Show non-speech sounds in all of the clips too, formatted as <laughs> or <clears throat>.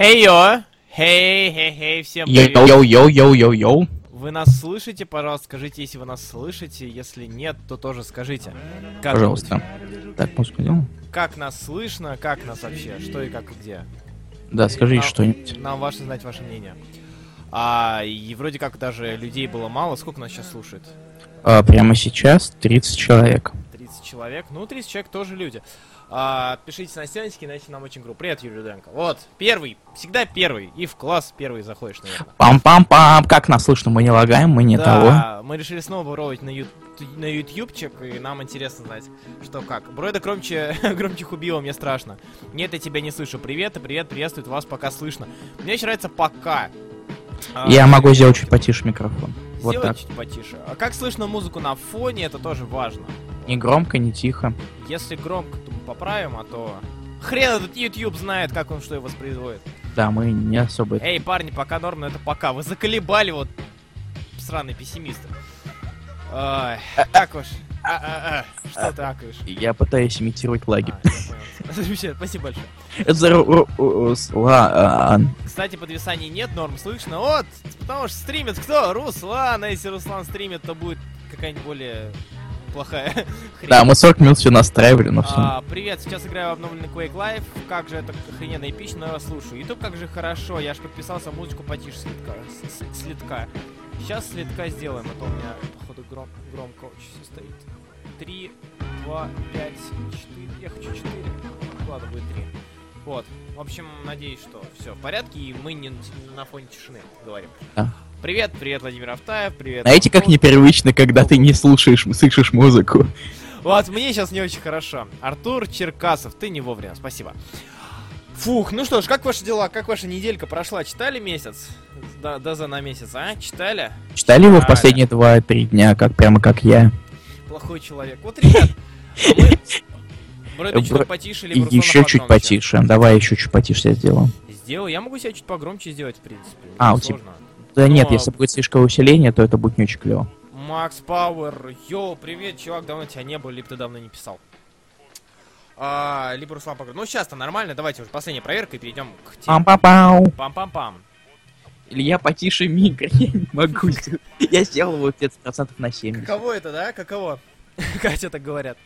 Хей-йо! Хей-хей-хей, всем привет! Йоу-йоу-йоу-йоу-йоу. Вы нас слышите? Пожалуйста, скажите, если вы нас слышите. Если нет, то тоже скажите. Как Пожалуйста. Так, музыку делаем? Как нас слышно, как нас вообще, что и как и где. Да, скажите А- что-нибудь. Нам важно знать ваше мнение. А, и вроде как даже людей было мало. Сколько нас сейчас слушает? А, прямо сейчас 30 человек. 30 человек. Ну, 30 человек тоже люди. А, пишите на стеночке, иначе нам очень группу. Привет, Юрий Руденко. Вот, первый. Всегда первый. И в класс первый заходишь, наверное. Пам-пам-пам. Как нас слышно? Мы не лагаем, мы не того. Да, мы решили снова попробовать на, ю- на ютубчик, и нам интересно знать, что как. Бройда <laughs> громче, громче убила, мне страшно. Нет, я тебя не слышу. Привет и привет, приветствует вас, пока слышно. Мне очень нравится пока. А, Я могу сделать чуть потише микрофон. Вот сделать так. чуть потише. А как слышно музыку на фоне, это тоже важно. Не громко, не тихо. Если громко, то поправим, а то... Хрен этот YouTube знает, как он что и воспроизводит. Да, мы не особо... Эй, парни, пока норм, но это пока. Вы заколебали, вот, сраные пессимисты. Ой, так уж. А, а, а, Что ты акаешь? Я пытаюсь имитировать лаги. Замечательно, <laughs> спасибо большое. Это Кстати, подвисаний нет, норм слышно. Вот, потому что стримит кто? Руслан. А если Руслан стримит, то будет какая-нибудь более плохая <laughs> хрень. Да, мы 40 минут все настраивали, но все. А, привет, сейчас играю в обновленный Quake Live. Как же это охрененно эпично, но я вас слушаю. Ютуб как же хорошо, я ж подписался, музыку потише слитка. слитка. Сейчас слитка сделаем, а то у меня, походу, гром, громко очень все стоит. Три, два, пять, четыре. Я хочу четыре. Ладно, будет три. Вот. В общем, надеюсь, что все в порядке, и мы не на фоне тишины говорим. Да. Привет, привет, Владимир Автаев, привет. Знаете, как Антон. непривычно, когда ты не слушаешь, слышишь музыку? Вот, мне сейчас не очень хорошо. Артур Черкасов, ты не вовремя, спасибо. Фух, ну что ж, как ваши дела? Как ваша неделька прошла? Читали месяц? Да, да за на месяц, а? Читали? Читали вы в последние два-три дня, как прямо как я? Плохой человек. Вот, ребят. Брэда чуть Бр- потише, И либо Руслана еще чуть потише. Давай еще чуть потише я сделаю. Сделал. Я могу себя чуть погромче сделать, в принципе. А, у тебя-. Да Ну, нет, а- если будет слишком усиление, то это будет не очень клево. Макс Пауэр, йоу, привет, чувак, давно тебя не было, либо ты давно не писал. А, либо Руслан Погреб. Ну, сейчас-то нормально, давайте уже последняя проверка и перейдем к теме. Пам-пам-пау. Пам-пам-пам. Илья, потише микро, <laughs> я не могу. <laughs> Я сделал его где-то процентов на 70. Каково это, да? Каково? <laughs> Катя так говорят.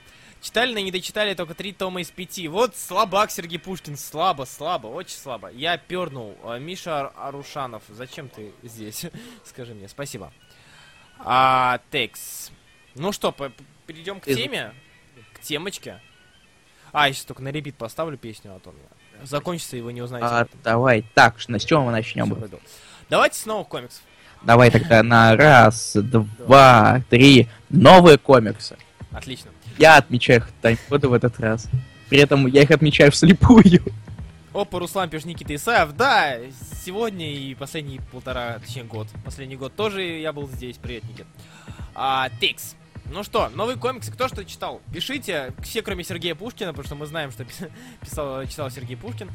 Читали, но не дочитали только три тома из пяти. Вот слабак Сергей Пушкин. Слабо, слабо, очень слабо. Я пернул. А, Миша Ар- Арушанов, зачем ты здесь? <laughs> Скажи мне, спасибо. А, текс. Ну что, по- перейдем к теме? К темочке. А, я сейчас только на репит поставлю песню, а то меня закончится, и вы не узнаете. А, давай, так, с чего мы начнем? Давайте снова комиксов. Давай тогда на раз, два, три. Новые комиксы. Отлично. Я отмечаю тайм-коды в этот раз. При этом я их отмечаю вслепую. Опа, Руслан пишет Никита Исаев. Да, сегодня и последние полтора, точнее год. Последний год тоже я был здесь. Привет, Никит. А, Тикс. Ну что, новые комиксы, кто что читал? Пишите, все кроме Сергея Пушкина, потому что мы знаем, что <laughs> пис- писал, читал Сергей Пушкин.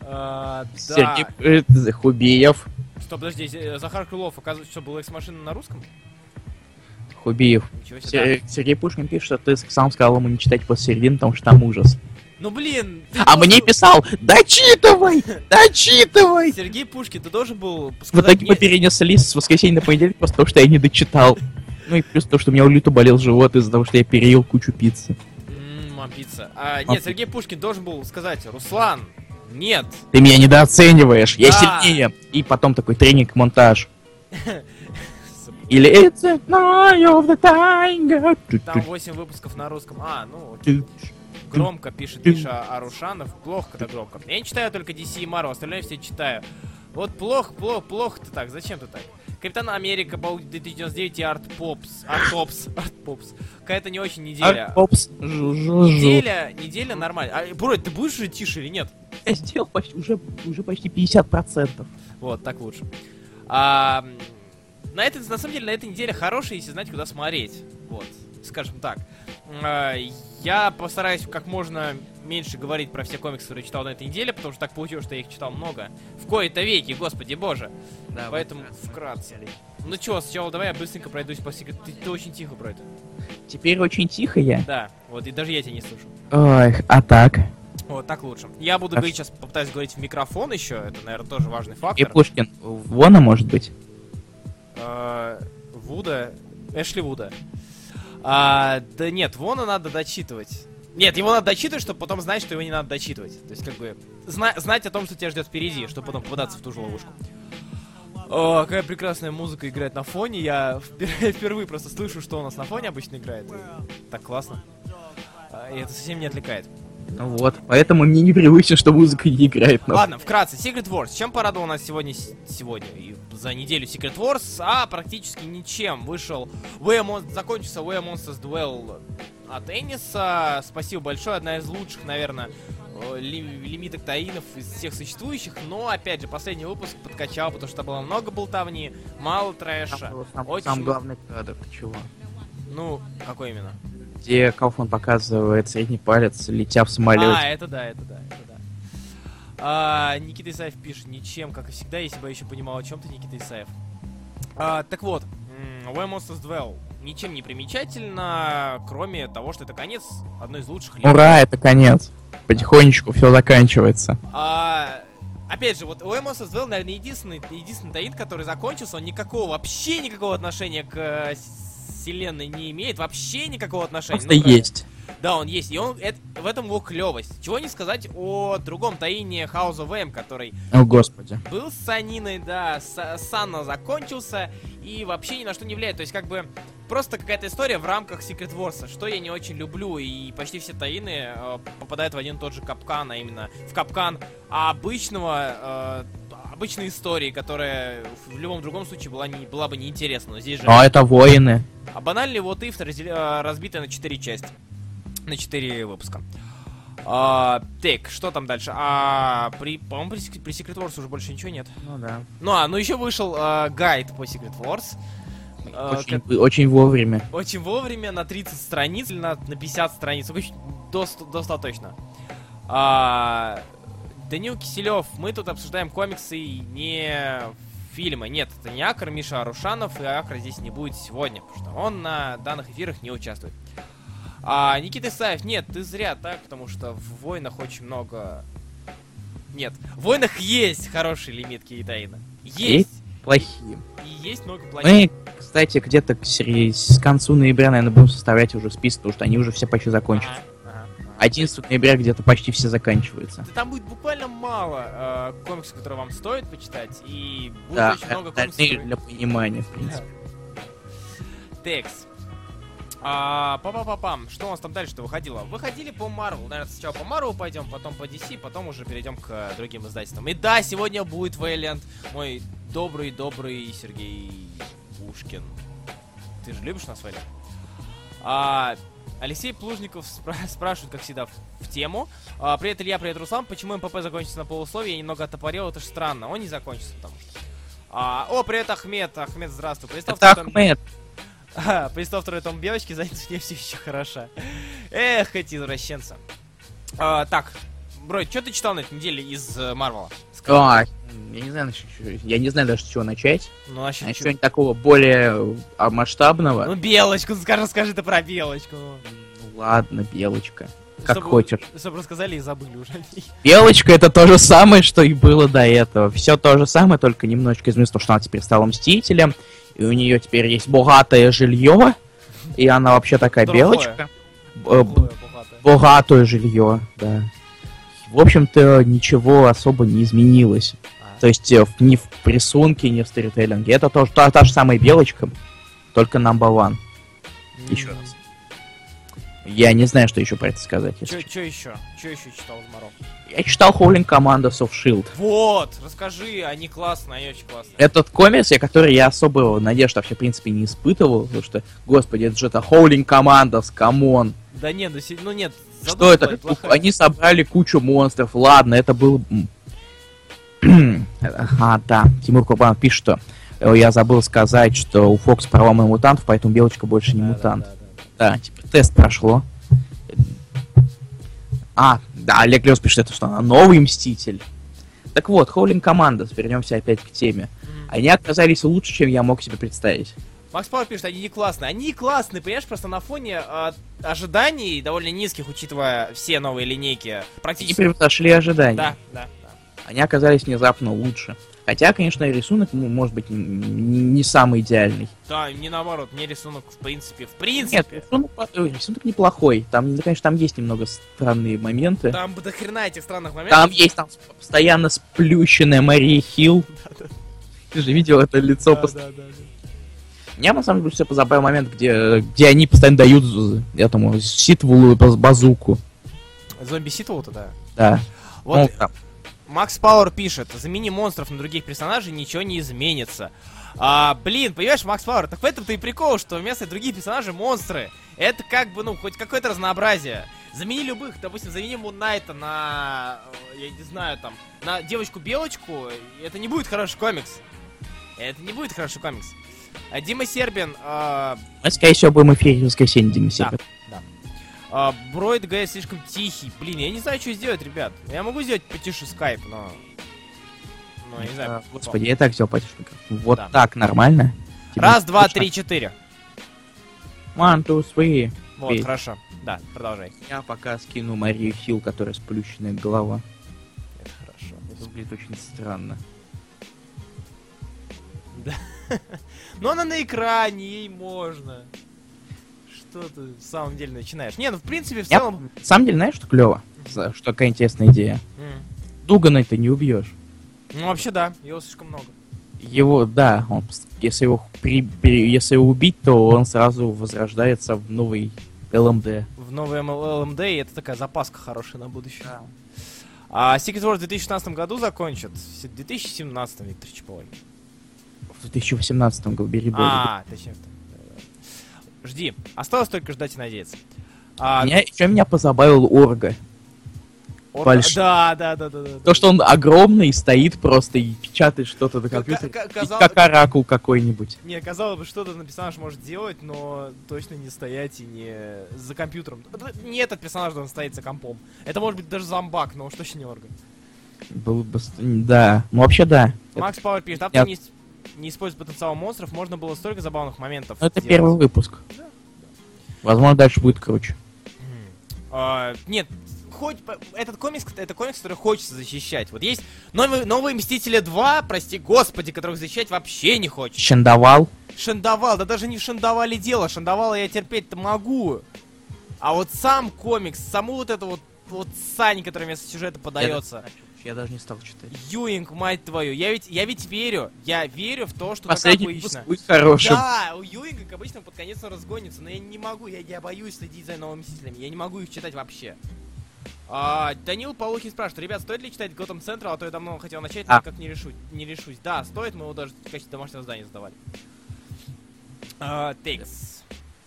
А, да. Сергей э, Хубиев. Стоп, подожди, Захар Крылов, оказывается, что был экс-машина на русском? Хубиев. Сергей Пушкин пишет, что ты сам сказал ему не читать после середины, потому что там ужас. Ну блин! А должен- мне писал, дочитывай, дочитывай. Сергей Пушкин, ты должен был В итоге мы перенесли с воскресенья на понедельник просто потому, что я не дочитал. Ну и плюс то, что у меня у люто болел живот из-за того, что я переел кучу пиццы. Ммм, пицца. А, нет, Мам- Сергей Пушкин должен был сказать, Руслан, нет. Ты меня недооцениваешь, я сильнее. И потом такой тренинг-монтаж. <laughs> Или It's a night of the tiger. Там 8 выпусков на русском. А, ну, окей. громко пишет Миша Арушанов. Плохо, когда громко. Я не читаю только DC и Marvel, остальное все читаю. Вот плохо, плохо, плохо ты так. Зачем ты так? Капитан Америка, Паук 2099 и Арт Попс. Арт Попс. Арт Попс. Какая-то не очень неделя. А, Опс, жу-жу-жу. Неделя, неделя нормально. А, Бродь, ты будешь жить тише или нет? Я сделал почти, уже, уже почти 50%. Вот, так лучше. А, на, этой, на самом деле, на этой неделе хорошая, если знать, куда смотреть. Вот, скажем так. А, я постараюсь как можно меньше говорить про все комиксы, которые читал на этой неделе, потому что так получилось, что я их читал много. В кои-то веки, господи боже. Да, Поэтому вкратце. Ну чё, сначала давай я быстренько пройдусь по секрету. Ты, ты очень тихо, Бройд. Теперь очень тихо я. Да, вот, и даже я тебя не слышу. Ой, а так? Вот, так лучше. Я буду А говорить сейчас, попытаюсь говорить в микрофон еще, это, наверное, тоже важный И фактор. Пушкин, вон, может быть? Э, Вуда, Эшли Вуда. А, да нет, Вона надо дочитывать. Нет, его надо дочитывать, чтобы потом знать, что его не надо дочитывать. То есть, как бы, зна- знать о том, что тебя ждет впереди, чтобы потом попадаться в ту же ловушку. О, какая прекрасная музыка играет на фоне. Я впер- <laughs> впервые просто слышу, что у нас на фоне обычно играет. И так классно. А, И это совсем не отвлекает. Ну вот, поэтому мне непривычно, что музыка не играет. но- Ладно, вкратце, Secret Wars. Чем порадовал нас сегодня, сегодня и за неделю Secret Wars? А практически ничем. Вышел Way Mon- закончился Way Monsters Duel от Энниса. Спасибо большое. Одна из лучших, наверное, э, ли- лимиток таинов из всех существующих. Но, опять же, последний выпуск подкачал, потому что было много болтовни, мало трэша. Там, Очень много- главный кадр, ты чего? Ну, какой именно? Где Кауфман показывает средний палец, летя в самолете. А, это да, это да, это да. А, Никита Исаев пишет, ничем, как и всегда, если бы я еще понимал, о чем ты, Никита Исаев. А, так вот, Where Monsters Dwell ничем не примечательно, кроме того, что это конец одной из лучших лет. Ура, это конец. Потихонечку все заканчивается. А, опять же, вот Where Monsters Dwell, наверное, единственный, единственный таин, который закончился, он никакого, вообще никакого отношения к э, вселенной не имеет, вообще никакого отношения. Просто Ну, есть. Да, он есть, и он, это- в этом его клевость. Чего не сказать о другом таине House of M, который О, господи. был с Саниной, да, с- Санна закончился и вообще ни на что не влияет. То есть, как бы, просто какая-то история в рамках Secret Wars, что я не очень люблю, и почти все таины э, попадают в один и тот же капкан, а именно в капкан обычного, э, обычной истории, которая в любом другом случае была, не, была бы неинтересна. Но здесь же... А это воины. А банальный вот if а, разбитый на 4 части. На 4 выпуска. А, так, что там дальше? А, при, по-моему, при, при Secret Wars уже больше ничего нет. Ну да. Ну, а, ну еще вышел а, гайд по Secret Wars. А, Очень, очень вовремя. Очень вовремя, на 30 страниц или на, на 50 страниц. Очень до, до 100 точно. А, Данил Киселев, мы тут обсуждаем комиксы и не фильмы. Нет, это не Акр, Миша Арушанов, и Акра здесь не будет сегодня, потому что он на данных эфирах не участвует. А Никита Исаев, нет, ты зря так, потому что в войнах очень много... Нет, в войнах есть хорошие лимитки Итаина. Есть. Плохие. И есть много плохих. Мы, кстати, где-то к, с концу ноября, наверное, будем составлять уже список, потому что они уже все почти закончатся. Ага. 11 ноября где-то почти все заканчиваются. Там будет буквально мало э, комиксов, которые вам стоит почитать, и будет Да, очень много комиксов. которые- для понимания, в принципе. Текс. А, па-па-па-пам. Что у нас там дальше-то выходило? Выходили по Марвел. Наверное, сначала по Марвел пойдем, потом по DC, потом уже перейдем к э, другим издательствам. И да, сегодня будет Вейлент. Мой добрый-добрый Сергей Пушкин. Ты же любишь нас, Вейлент? А, Алексей Плужников спра- спрашивает, как всегда, в, в тему. А, привет, Илья, привет, Руслан. Почему МПП закончится на полусловие? Я немного отопорел, это же странно. Он не закончится, потому что... А, о, привет, Ахмед. Ахмед, здравствуй. Представь, Это кто там- Ахмед. а, представь второй том девочки, <laughs> за мне все еще хороша. Эх, эти извращенцы. А, так, Брой, что ты читал на этой неделе из э, Марвела? Скажи. А, я не знаю, я не знаю даже с чего начать. Ну, а А чё? что-нибудь такого более а, масштабного. Ну, Белочку, скажи, скажи ты про Белочку. Ну ладно, Белочка. Как Чтобы- хочешь. Чтобы рассказали и забыли уже. Белочка это то же самое, что и было до этого. Все то же самое, только немножечко изменилось, потому что она теперь стала мстителем, и у нее теперь есть богатое жилье, и она вообще такая Дорогое. белочка. Э, Такое богатое. Богатое жилье, да. В общем-то, ничего особо не изменилось. А. То есть э, ни в рисунке, ни в сторителлинге. Это тоже та, та же самая белочка, только number one. Еще М, раз. Я не знаю, что еще про это сказать. чё еще? Чё еще читал из Марвел? Я читал Howling Commandos of S.H.I.E.L.D.. Вот, расскажи, они классные, они очень классные. Этот комикс, я который я особо надежд вообще, в принципе, не испытывал, потому что, господи, это же это Howling Commandos, come on. Да нет, ну, се- ну нет, Что это? плохая. Они собрали кучу монстров, ладно, это было... м. Ага, <clears throat> да, Тимур Курбанов пишет, что э, я забыл сказать, что у Фокс проломы мутантов, поэтому Белочка больше не Да, мутант. да, да. Да, типа, тест прошло. А, да, Олег Лёс пишет, это что она новый Мститель. Так вот, Howling Commandos, вернемся опять к теме. Они оказались лучше, чем я мог себе представить. Макс Пауэр пишет, они не классные. Они не классные, понимаешь, просто на фоне а, ожиданий довольно низких, учитывая все новые линейки. Они Практически. превзошли ожидания. Да, да, да. Они оказались внезапно лучше. Хотя, конечно, рисунок, ну, может быть, не, не самый идеальный. Да, не наоборот, мне рисунок в принципе, в принципе. Нет, рисунок, рисунок неплохой. Там, конечно, там есть немного странные моменты. Там до хрена этих странных моментов. Там есть там постоянно сплющенная Мария Хилл. Ты же видел это лицо? Да, пост- да, да, да. Меня на самом деле все позабавил момент, где, где они постоянно дают этому Ситвулу баз- базуку. Зомби Ситвелл-то, да. Да. Вот Ну, там. Макс Пауэр пишет, замени монстров на других персонажей, ничего не изменится. А, блин, понимаешь, Макс Пауэр, так в этом-то и прикол, что вместо других персонажей монстры. Это как бы, ну, хоть какое-то разнообразие. Замени любых, допустим, замени Мун Найта на, э, я не знаю, там, на девочку-белочку, это не будет хороший комикс. Это не будет хороший комикс. А Дима Сербин, а, Мы, скорее всего, будем эфире в воскресенье, Дима Сербин. а, Броид ГС слишком тихий. Блин, я не знаю, что сделать, ребят. Я могу сделать потише скайп, но... Ну, я не знаю. А, Господи, я так сделал потише. Вот Да. так, нормально? Тебе Раз, два, три, четыре. One, two, three. Вот, Окей. хорошо. Да, продолжай. Я пока скину Марию Хилл, которая сплющенная голова. Это хорошо. Это выглядит очень странно. <laughs> Но она на экране, ей можно. Что ты в самом деле начинаешь? Не, ну в принципе, в Я- целом... На самом деле, знаешь, что клево? Что такая интересная идея. М. Дугана ты не убьешь. Ну, вообще, да, его слишком много. Его, да, он, если его, при- при- если его убить, то он сразу возрождается в новый ЛМД. В новый МЛМД, и это такая запаска хорошая на будущее. А Secret Wars в 2016 году закончат. В 2017, Виктор Чаповой. В 2018 году бери бог. А, точнее. Жди. Осталось только ждать и надеяться. А, Меня, еще меня позабавил Орга. Орка- большой. Да, да, да, да, да. То, что он огромный, стоит просто и печатает что-то на компьютере. к- и казалось- Как оракул какой-нибудь. Не, казалось бы, что-то на персонаж может делать, но точно не стоять и не за компьютером. Не этот персонаж должен стоять за компом. Это может быть даже зомбак, но уж точно не орган. Был бы... Да. Ну, вообще, да. Макс Пауэр пишет, автор не, не использует потенциал монстров, можно было столько забавных моментов. это сделать. первый выпуск. Возможно, дальше будет круче. А, нет, хоть этот комикс, это комикс, который хочется защищать. Вот есть новые, новые Мстители 2, прости господи, которых защищать вообще не хочется. Щендовал. Шандавал, да даже не в Шандавале дело, Шандавала я терпеть-то могу. А вот сам комикс, саму вот эту вот, вот сань, которая вместо сюжета подается. Я даже не стал читать. Юинг, мать твою, я ведь, я ведь верю, я верю в то, что как Последний обычно. выпуск будет хорошим. Да, у Юинга, как обычно, под конец он разгонится, но я не могу, я, я боюсь следить за новыми мстителями, я не могу их читать вообще. А, Данил Полухин спрашивает, ребят, стоит ли читать Gotham Central, а то я давно хотел начать, но А. никак не, решу, не решусь. Да, стоит, мы его даже в качестве домашнего задания сдавали. А, Текс.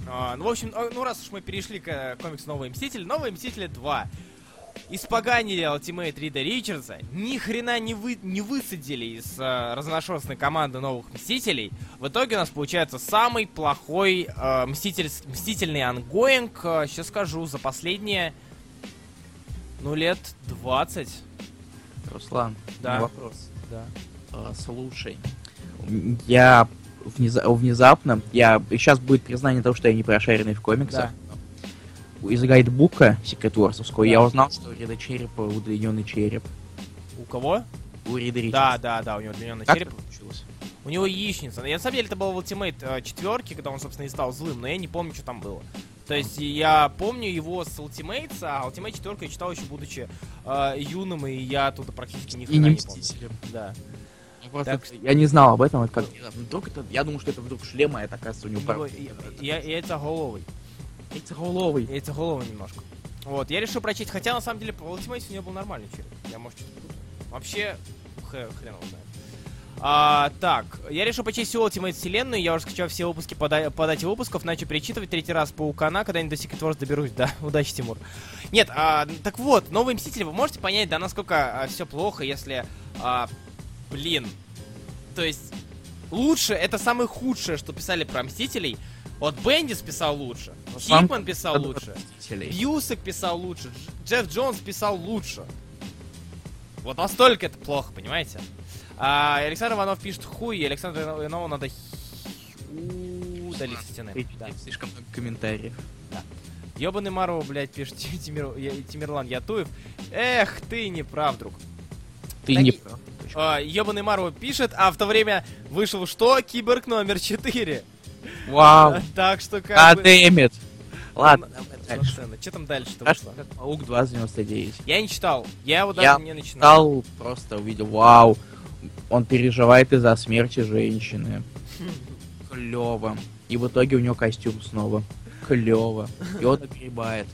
А, ну, в общем, а, ну раз уж мы перешли к э, комиксу Новые Мстители, Новые Мстители 2. Испоганили Ultimate Рида Ричардса, ни хрена не, вы, не высадили из э, разношерстной команды новых Мстителей. В итоге у нас получается самый плохой э, мститель, мстительный ongoing, э, сейчас скажу, за последние, ну, лет 20. Руслан, Да. вопрос. Да. А, Слушай, я внеза- внезапно, я сейчас будет признание того, что я не прошаренный в комиксах. Из гайдбука Secret Wars я Да. узнал, что у Рида Черепа удлиненный череп. У кого? У Рида Да, Ричардса. да, да, у него длинный Как череп. это получилось? У него яичница. Я, на самом деле это был в Ultimate четверки, когда он, собственно, и стал злым, но я не помню, что там было. То есть я помню его с Ultimate, а Ultimate 4 я читал еще будучи э, юным, и я оттуда практически ни хрена не не помню. Да. Ну, просто Так. Я не знал об этом, это как... Вдруг это... Я думал, что это вдруг шлем, а это, оказывается, у него пар- я- я- яйцеголовый. Яйцеголовый. Яйцеголовый немножко. Вот, я решил прочесть, хотя на самом деле по Ultimate у него был нормальный череп. Я, может. Вообще, хэ- хрен его знает. А, так, я решил почесть всю Ultimate вселенную, я уже скачал все выпуски по, да- по дате выпусков, начал перечитывать третий раз Паукана, когда-нибудь до Secret Wars доберусь, да, <laughs> удачи, Тимур. Нет, а, так вот, Новые Мстители, вы можете понять, да, насколько все плохо, если, а, блин, то есть, лучше, это самое худшее, что писали про Мстителей, вот Бендис писал лучше, Сам- Хикман писал лучше. Бьюсик писал лучше, Дж- Джефф Джонс писал лучше. Вот настолько это плохо, понимаете? А, Александр Иванов пишет хуй, и Александру Иванову надо удалить со стены. Да. Слишком много комментариев. Ёбаный Мару, блядь, пишет Тимир, Тимирлан Ятуев. Эх, ты не прав, друг. Ты Так не прав. А, Ёбаный Мару пишет, а в то время вышел что? Киборг номер 4. Вау. Так что как бы... damn it. Ладно. Что там дальше-то вышло? как Паук 299. Я не читал. Я его даже Я не начинал. Стал, просто увидел, вау, он переживает из-за смерти женщины. Клево. И в итоге у него костюм снова. Клево. И он огребает.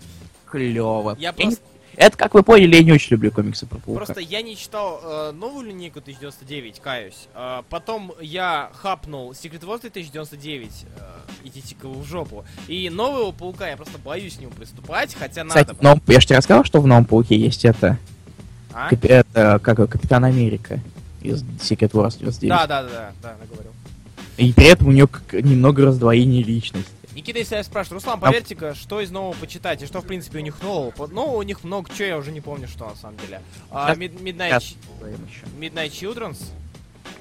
Клево. Я просто- Это, как вы поняли, я не очень люблю комиксы про паука. Просто я не читал э, новую линейку 1099, каюсь. Э, потом я хапнул Secret Wars 1099, э, идите-ка в жопу. И нового паука я просто боюсь к нему приступать, хотя Кстати, надо. новом- я же тебе рассказал, что в новом пауке есть это, А? капи- это как Капитан Америка из Secret Wars 99. Да, да, да, да, да, наговорил. И при этом у него немного раздвоение личности. Никита Исаев спрашивает, Руслан, А- поверьте-ка, что из нового почитать, и что, в принципе, у них нового? Нового у них много чего, я уже не помню, что на самом деле. А, Mid- Midnight. Midnight Children's?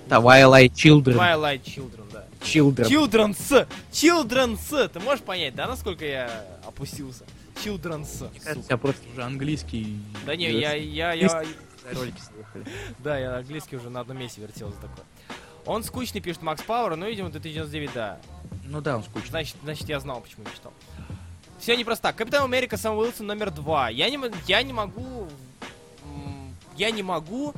Twilight Children. Twilight Children, да. Children. Children's! Children's! Ты можешь понять, да, насколько я опустился? Children's. Мне кажется, я просто уже английский... Да не, я, я, я, Ролики <laughs> да, я английский уже на одном месте вертел за такое. Он скучный, пишет Макс Пауэр, но, видимо, 2099, да. Ну да, он скучный. Значит, значит, я знал, почему не читал. Все не просто так. Капитан Америка Сэм Уилсон номер два. Я не, я не могу... Я не могу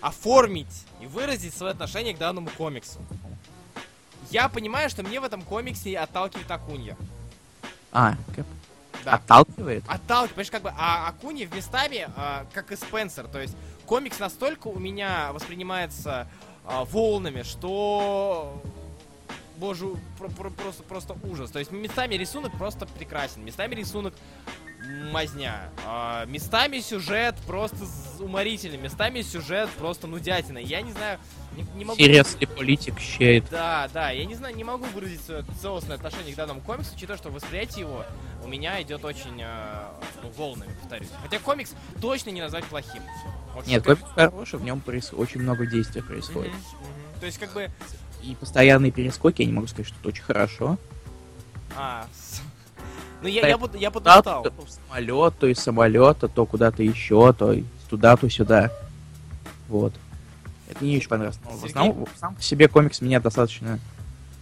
оформить и выразить свое отношение к данному комиксу. Я понимаю, что мне в этом комиксе отталкивает Акунья. А, Кэп. Да. Отталкивает? Отталкивает, понимаешь, как бы, а Акуни в местами, а, как и Спенсер, то есть комикс настолько у меня воспринимается а, волнами, что боже, про- про- просто, просто ужас. То есть местами рисунок просто прекрасен, местами рисунок мазня, а, местами сюжет просто уморительный, местами сюжет просто нудятина. Я не знаю, не, не могу... Seriously политик щейт. Да, да, я не знаю, не могу выразить свое целостное отношение к данному комиксу, учитывая, что восприятие его у меня идет очень э, ну, волнами, повторюсь. Хотя комикс точно не назвать плохим. Вот Нет, комикс хороший, в нем проис- очень много действий происходит. Мгм, мгм. То есть, как бы. И постоянные перескоки, я не могу сказать, что это очень хорошо. А. <laughs> Ну, я, я, я подустал. то в самолет, то из самолета, то куда-то еще, то туда, то сюда. Вот. Это мне очень понравилось. Но в основном, сам по себе комикс меня достаточно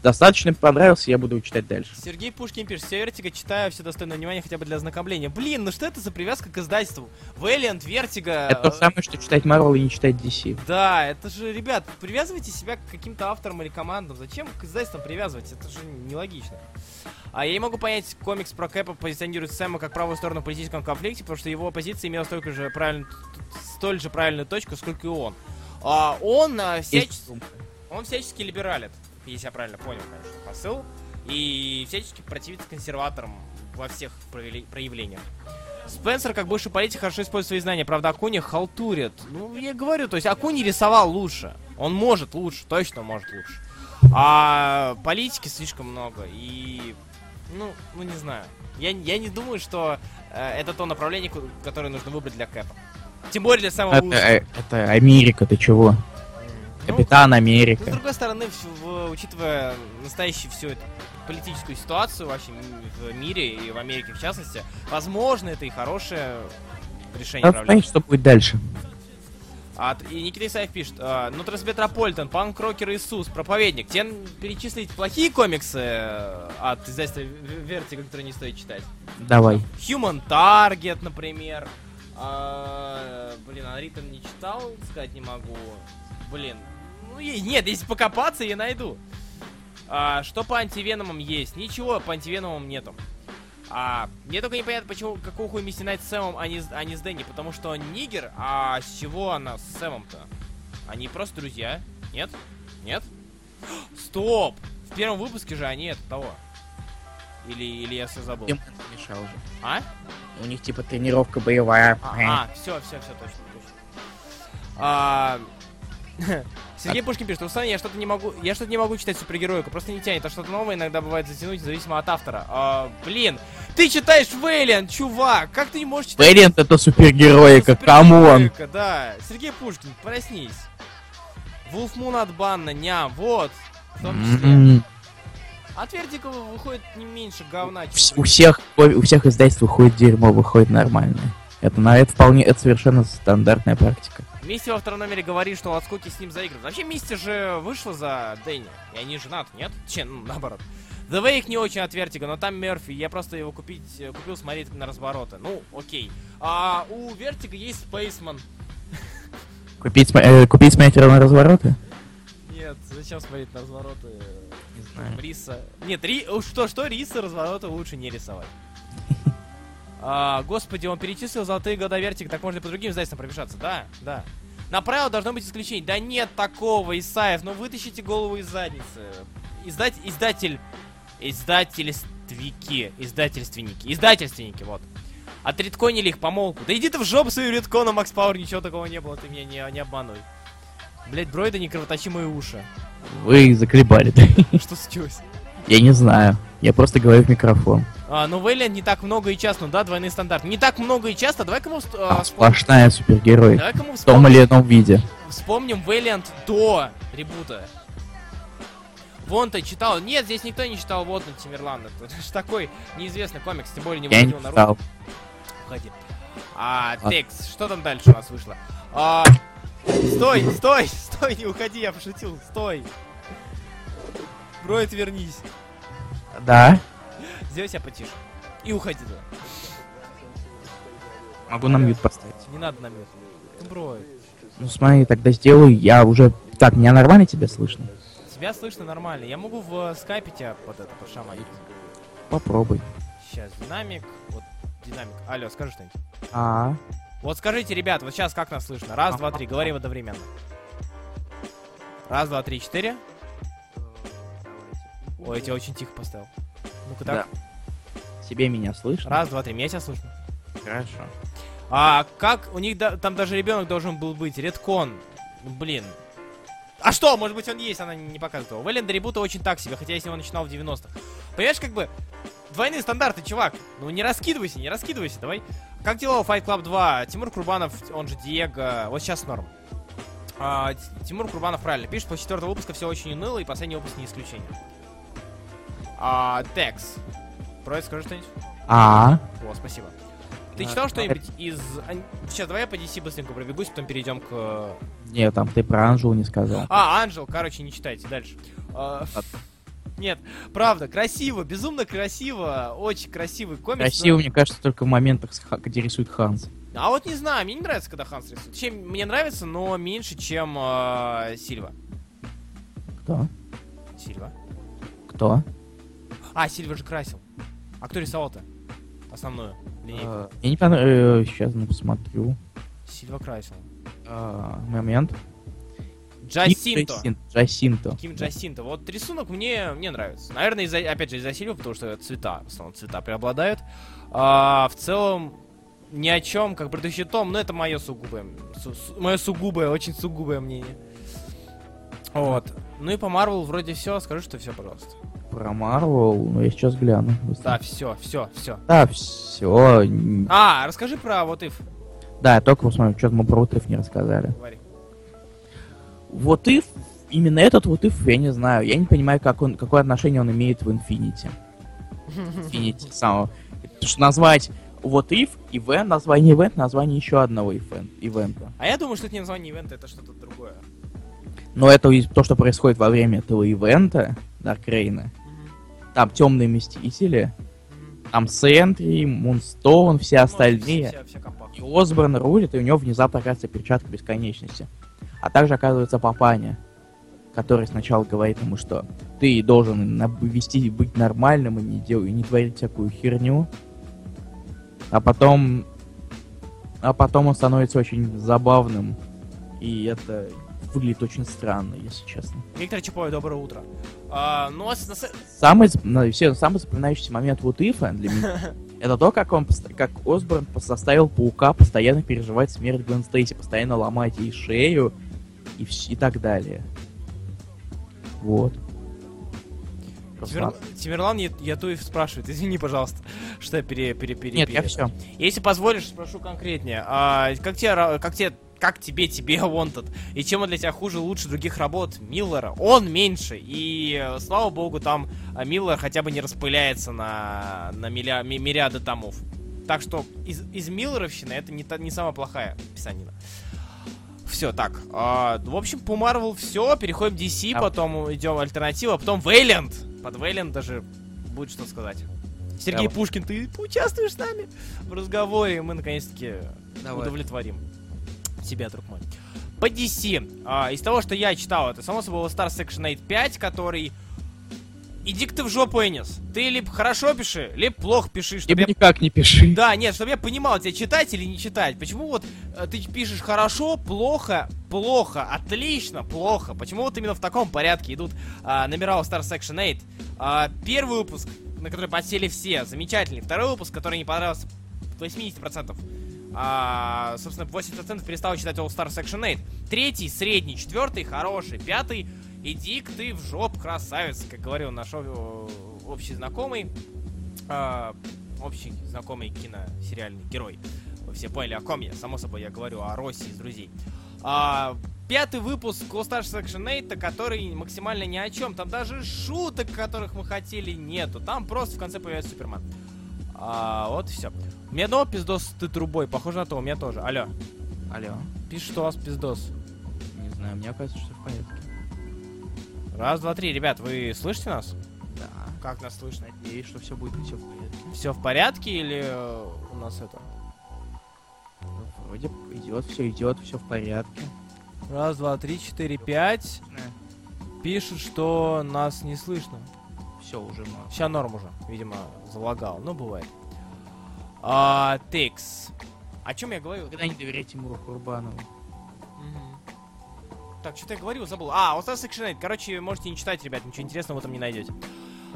достаточно понравился, я буду читать дальше. Сергей Пушкин пишет, все Вертиго читаю, все достойное внимания хотя бы для ознакомления. Блин, ну что это за привязка к издательству? Вэлиант, Вертиго... Это то самое, что читать Marvel и не читать DC. Да, это же, ребят, привязывайте себя к каким-то авторам или командам. Зачем к издательствам привязывать? Это же нелогично. А я не могу понять, комикс про Кэпа позиционирует Сэма как правую сторону в политическом конфликте, потому что его позиция имела столько же правильную, столь же правильную точку, сколько и он. А он, а, всяч- Есть он всячески либералит, если я правильно понял, конечно, посыл, и всячески противится консерваторам во всех проявле- проявлениях. Спенсер, как бывший политик, хорошо использует свои знания. Правда, Акуни халтурит. Ну, я говорю, то есть Акуни рисовал лучше. Он может лучше, точно может лучше. А политики слишком много. И, ну, ну не знаю. Я, я не думаю, что э, это то направление, которое нужно выбрать для Кэпа. Тем более для самого Это, лучшего. э, это Америка, ты чего? Ну, Капитан ну, с Америка. другой стороны, в- в- учитывая настоящую всю эту политическую ситуацию вообще в мире и в Америке в частности, возможно, это и хорошее решение Надо понять, что будет дальше. А, т- и Никита Исаев пишет, а, ну Трансметрополитен, Панк Рокер Иисус, Проповедник. Тебе перечислить плохие комиксы э, от издательства Vertigo, которые не стоит читать? Давай. Human Target, например. А, блин, Unwritten не читал, сказать не могу. Блин. Ну, нет, если покопаться, я найду. А, что по антивеномам есть? Ничего по антивеномам нету. А, мне только непонятно, почему, какого хуя Мисти Найт с Сэмом, а не, с- а не с Дэнни. Потому что он нигер, а с чего она с Сэмом-то? Они просто друзья. Нет? Нет? <gasps> Стоп! В первом выпуске же они это того. Или, или я все забыл. Им мешал же. А? У них типа тренировка боевая. А, все, все, все, точно, точно. А, <laughs> Сергей Пушкин пишет, Руслан, я что-то не могу, я что-то не могу читать супергероику, просто не тянет, а что-то новое иногда бывает затянуть, зависимо от автора. А, блин, ты читаешь Вейлен, чувак, как ты не можешь читать Вэлиант это супергероика, come on. Да, Сергей Пушкин, проснись. Wolf Moon от Банна, ням, вот. В том числе. М, От Vertigo выходит не меньше говна, чем У всех, у всех издательств выходит дерьмо, выходит нормальное. Это на это вполне, это совершенно стандартная практика. Мисти во втором номере говорит, что от скуки с ним заигрывает. Вообще Мисти же вышла за Дэнни, и они женаты, нет? Че, ну, наоборот. The Wake не очень от Vertigo, но там Мерфи, я просто его купить, э, купил смотреть на развороты. Ну, окей. А у Вертига есть Спейсман. Купить, э, купить смотрел на развороты? Нет, зачем смотреть на развороты Не знаю. Риса? Нет, Ри... что, что, Риса развороты лучше не рисовать. А, господи, он перечислил золотые года Вертик, так можно и по другим издательствам пробежаться. Да, да. На правило должно быть исключение. Да нет такого, Исаев, ну вытащите голову из задницы. Издать, издатель, издательствики, издательственники, издательственники, вот. Отредконили их помолвку. Да иди ты в жопу свою редкона, Макс Пауэр, ничего такого не было, ты меня не, не обманывай. Блять, Бройда, не кровоточи мои уши. Вы заколебали. Что случилось? Я не знаю. Я просто говорю в микрофон. А, ну Вейлен не так много и часто, ну да, двойные стандарты. Не так много и часто, давай-ка мы а, вспом- сплошная супергерой. давай-ка мы В том вспомним, или ином виде. вспомним Вейлент до ребута. Вон ты читал. Нет, здесь никто не читал Вот на Тимерлан. Это <laughs> же такой неизвестный комикс, тем более не Я не выходил на русском. Уходи. А, А. текст, что там дальше у нас вышло? А, стой, стой, <laughs> стой, не уходи, я пошутил, стой. Бройд, вернись. Да? Сделай себя потише. И уходи туда. Могу на мьют поставить. Не надо на мют. Бройд. Ну смотри, тогда сделаю. Я уже... Так, меня нормально тебя слышно? Тебя слышно нормально. Я могу в э, скайпе тебя под это пошаманить. Попробуй. Сейчас динамик. Вот динамик. Алло, скажи что-нибудь. А, Вот скажите, ребят, вот сейчас как нас слышно? Раз, два, три, говорим одновременно. Раз, два, три, четыре. Ой, я тебя очень тихо поставил. Ну-ка так. Тебе меня слышно? Раз, два, три, меня тебя слышно. Хорошо. А как у них да- там даже ребенок должен был быть? Редкон. Блин. А что, может быть он есть, она не показывает его. Вэлленда ребута очень так себе, хотя я с него начинал в 90-х. Понимаешь, как бы, двойные стандарты, чувак. Ну не раскидывайся, не раскидывайся, давай. Как дела у Fight Club 2? Тимур Курбанов, он же Диего, вот сейчас норм. А, Тимур Курбанов правильно пишет, после четвертого выпуска все очень уныло, и последний выпуск не исключение. А, Текс. Про скажи что-нибудь? А, О, спасибо. Ты читал что-нибудь из... Сейчас, давай я по DC быстренько пробегусь, потом перейдем к... э, нет, там ты про Анжелу не сказал. А, Анжел, короче, не читайте, дальше. А. Нет, правда, красиво, безумно красиво, очень красивый комикс. но- Красиво, мне кажется, только в моментах, где рисует Ханс. А вот не знаю, мне не нравится, когда Ханс рисует. Чем мне нравится, но меньше, чем э, Сильва. Кто? Сильва. Кто? А, Сильва же красил. А кто рисовал-то? Основную линейку. Э, Я не понравилось. Сейчас ну, посмотрю. Сильва красил. Э, Момент. Джасинто. Джасинто. Ким Джасинто. Вот рисунок мне, мне нравится. Наверное, из-за, опять же, из-за Сильва, потому что цвета, в основном цвета преобладают. А, в целом, ни о чем, как предыдущий том, но это мое сугубое, мое сугубое, очень сугубое мнение. Вот. Ну и по Марвел вроде все. Скажи, что все, пожалуйста. Про Марвел, ну я сейчас гляну. Да, все, все, все. Да, все. А, расскажи про вот if. Да, я только посмотрю, что-то мы про вот If не рассказали. Говори. Вот If, именно этот вот If, я не знаю. Я не понимаю, как он, какое отношение он имеет в Infinity. Infinity самого. Потому что назвать вот If, ивент, название ивент, название еще одного ивен- ивента. А я думаю, что это не название ивента, это что-то другое. Но это то, что происходит во время этого ивента, Даркрейна. Там темные мстители, там Сентри, Мунстоун, все остальные. И Осборн рулит, и у него внезапно оказывается перчатка бесконечности. А также оказывается Папаня, который сначала говорит ему, что ты должен вести быть нормальным и не, дел- и не творить всякую херню. А потом... А потом он становится очень забавным. И это выглядит очень странно, если честно. Виктор Чапой, доброе утро. А, ну, а Самый, на- все, самый запоминающийся момент вот Ифа для меня <laughs> это то, как он, как Осборн заставил Паука постоянно переживать смерть Гвен Стейси, постоянно ломать ей шею и, вс- и так далее. Вот. Тимир- Тимирлан Ятуев спрашивает, извини, пожалуйста, что я пере, пере, пере- Нет, я все. Если позволишь, спрошу конкретнее. А, как тебе, как тебе, как тебе, тебе Wanted? И чем он для тебя хуже, лучше других работ Миллера? Он меньше. И, э, слава богу, там а, Миллер хотя бы не распыляется на, на миля- ми- мириады томов. Так что из, из Миллеровщины это не, та- не самая плохая писанина. Все, так. а, в общем, по Марвел все. Переходим DC, А- потом идем альтернатива, потом Вейленд. Под Вейленд даже будет что сказать. Сергей Давай. Пушкин, ты поучаствуешь с нами в разговоре, мы наконец-таки удовлетворим тебя, друг мой. По DC. а, из того, что я читал, это само собой Star Section 8 5, который... Иди-ка ты в жопу, Энис. Ты либо хорошо пиши, либо плохо пиши, чтобы Либо я никак не пиши. да, нет, чтобы я понимал, тебя читать или не читать. Почему вот э, ты пишешь хорошо, плохо, плохо, отлично, плохо? Почему вот именно в таком порядке идут а, номера у Star Section 8? А, первый выпуск, на который подсели все, замечательный. Второй выпуск, который не понравился 80%. А, собственно, 80% перестал читать All Star Section 8. Третий, средний, четвертый, хороший, пятый. Иди-ка ты в жоп, красавец, как говорил наш общий знакомый а, общий знакомый киносериальный герой. Вы все поняли, о ком я. Само собой, я говорю о России из друзей. А, пятый выпуск All Star Section 8, который максимально ни о чем. Там даже шуток, которых мы хотели, нету. Там просто в конце появляется Супермен. А, вот и все. У меня пиздос ты трубой. Похоже на то, у меня тоже. Алло. Алло. Пишешь, что у вас пиздос. Не знаю, мне кажется, что в порядке. Раз, два, три. Ребят, вы слышите нас? Да. Как нас слышно? Надеюсь, что все будет все в порядке. Все в порядке или э, у нас это? Вроде идет, все идет, все в порядке. Раз, два, три, четыре, пять. Пишут, что нас не слышно. Все уже. Сейчас норм уже, видимо, залагал. Ну, бывает. А, Текс. О чем я говорил? Когда не доверяйте Тимуру Курбанову. Так, что-то я говорил, забыл. А, All Stars Action 8. Короче, можете не читать, ребят, ничего интересного в этом не найдете.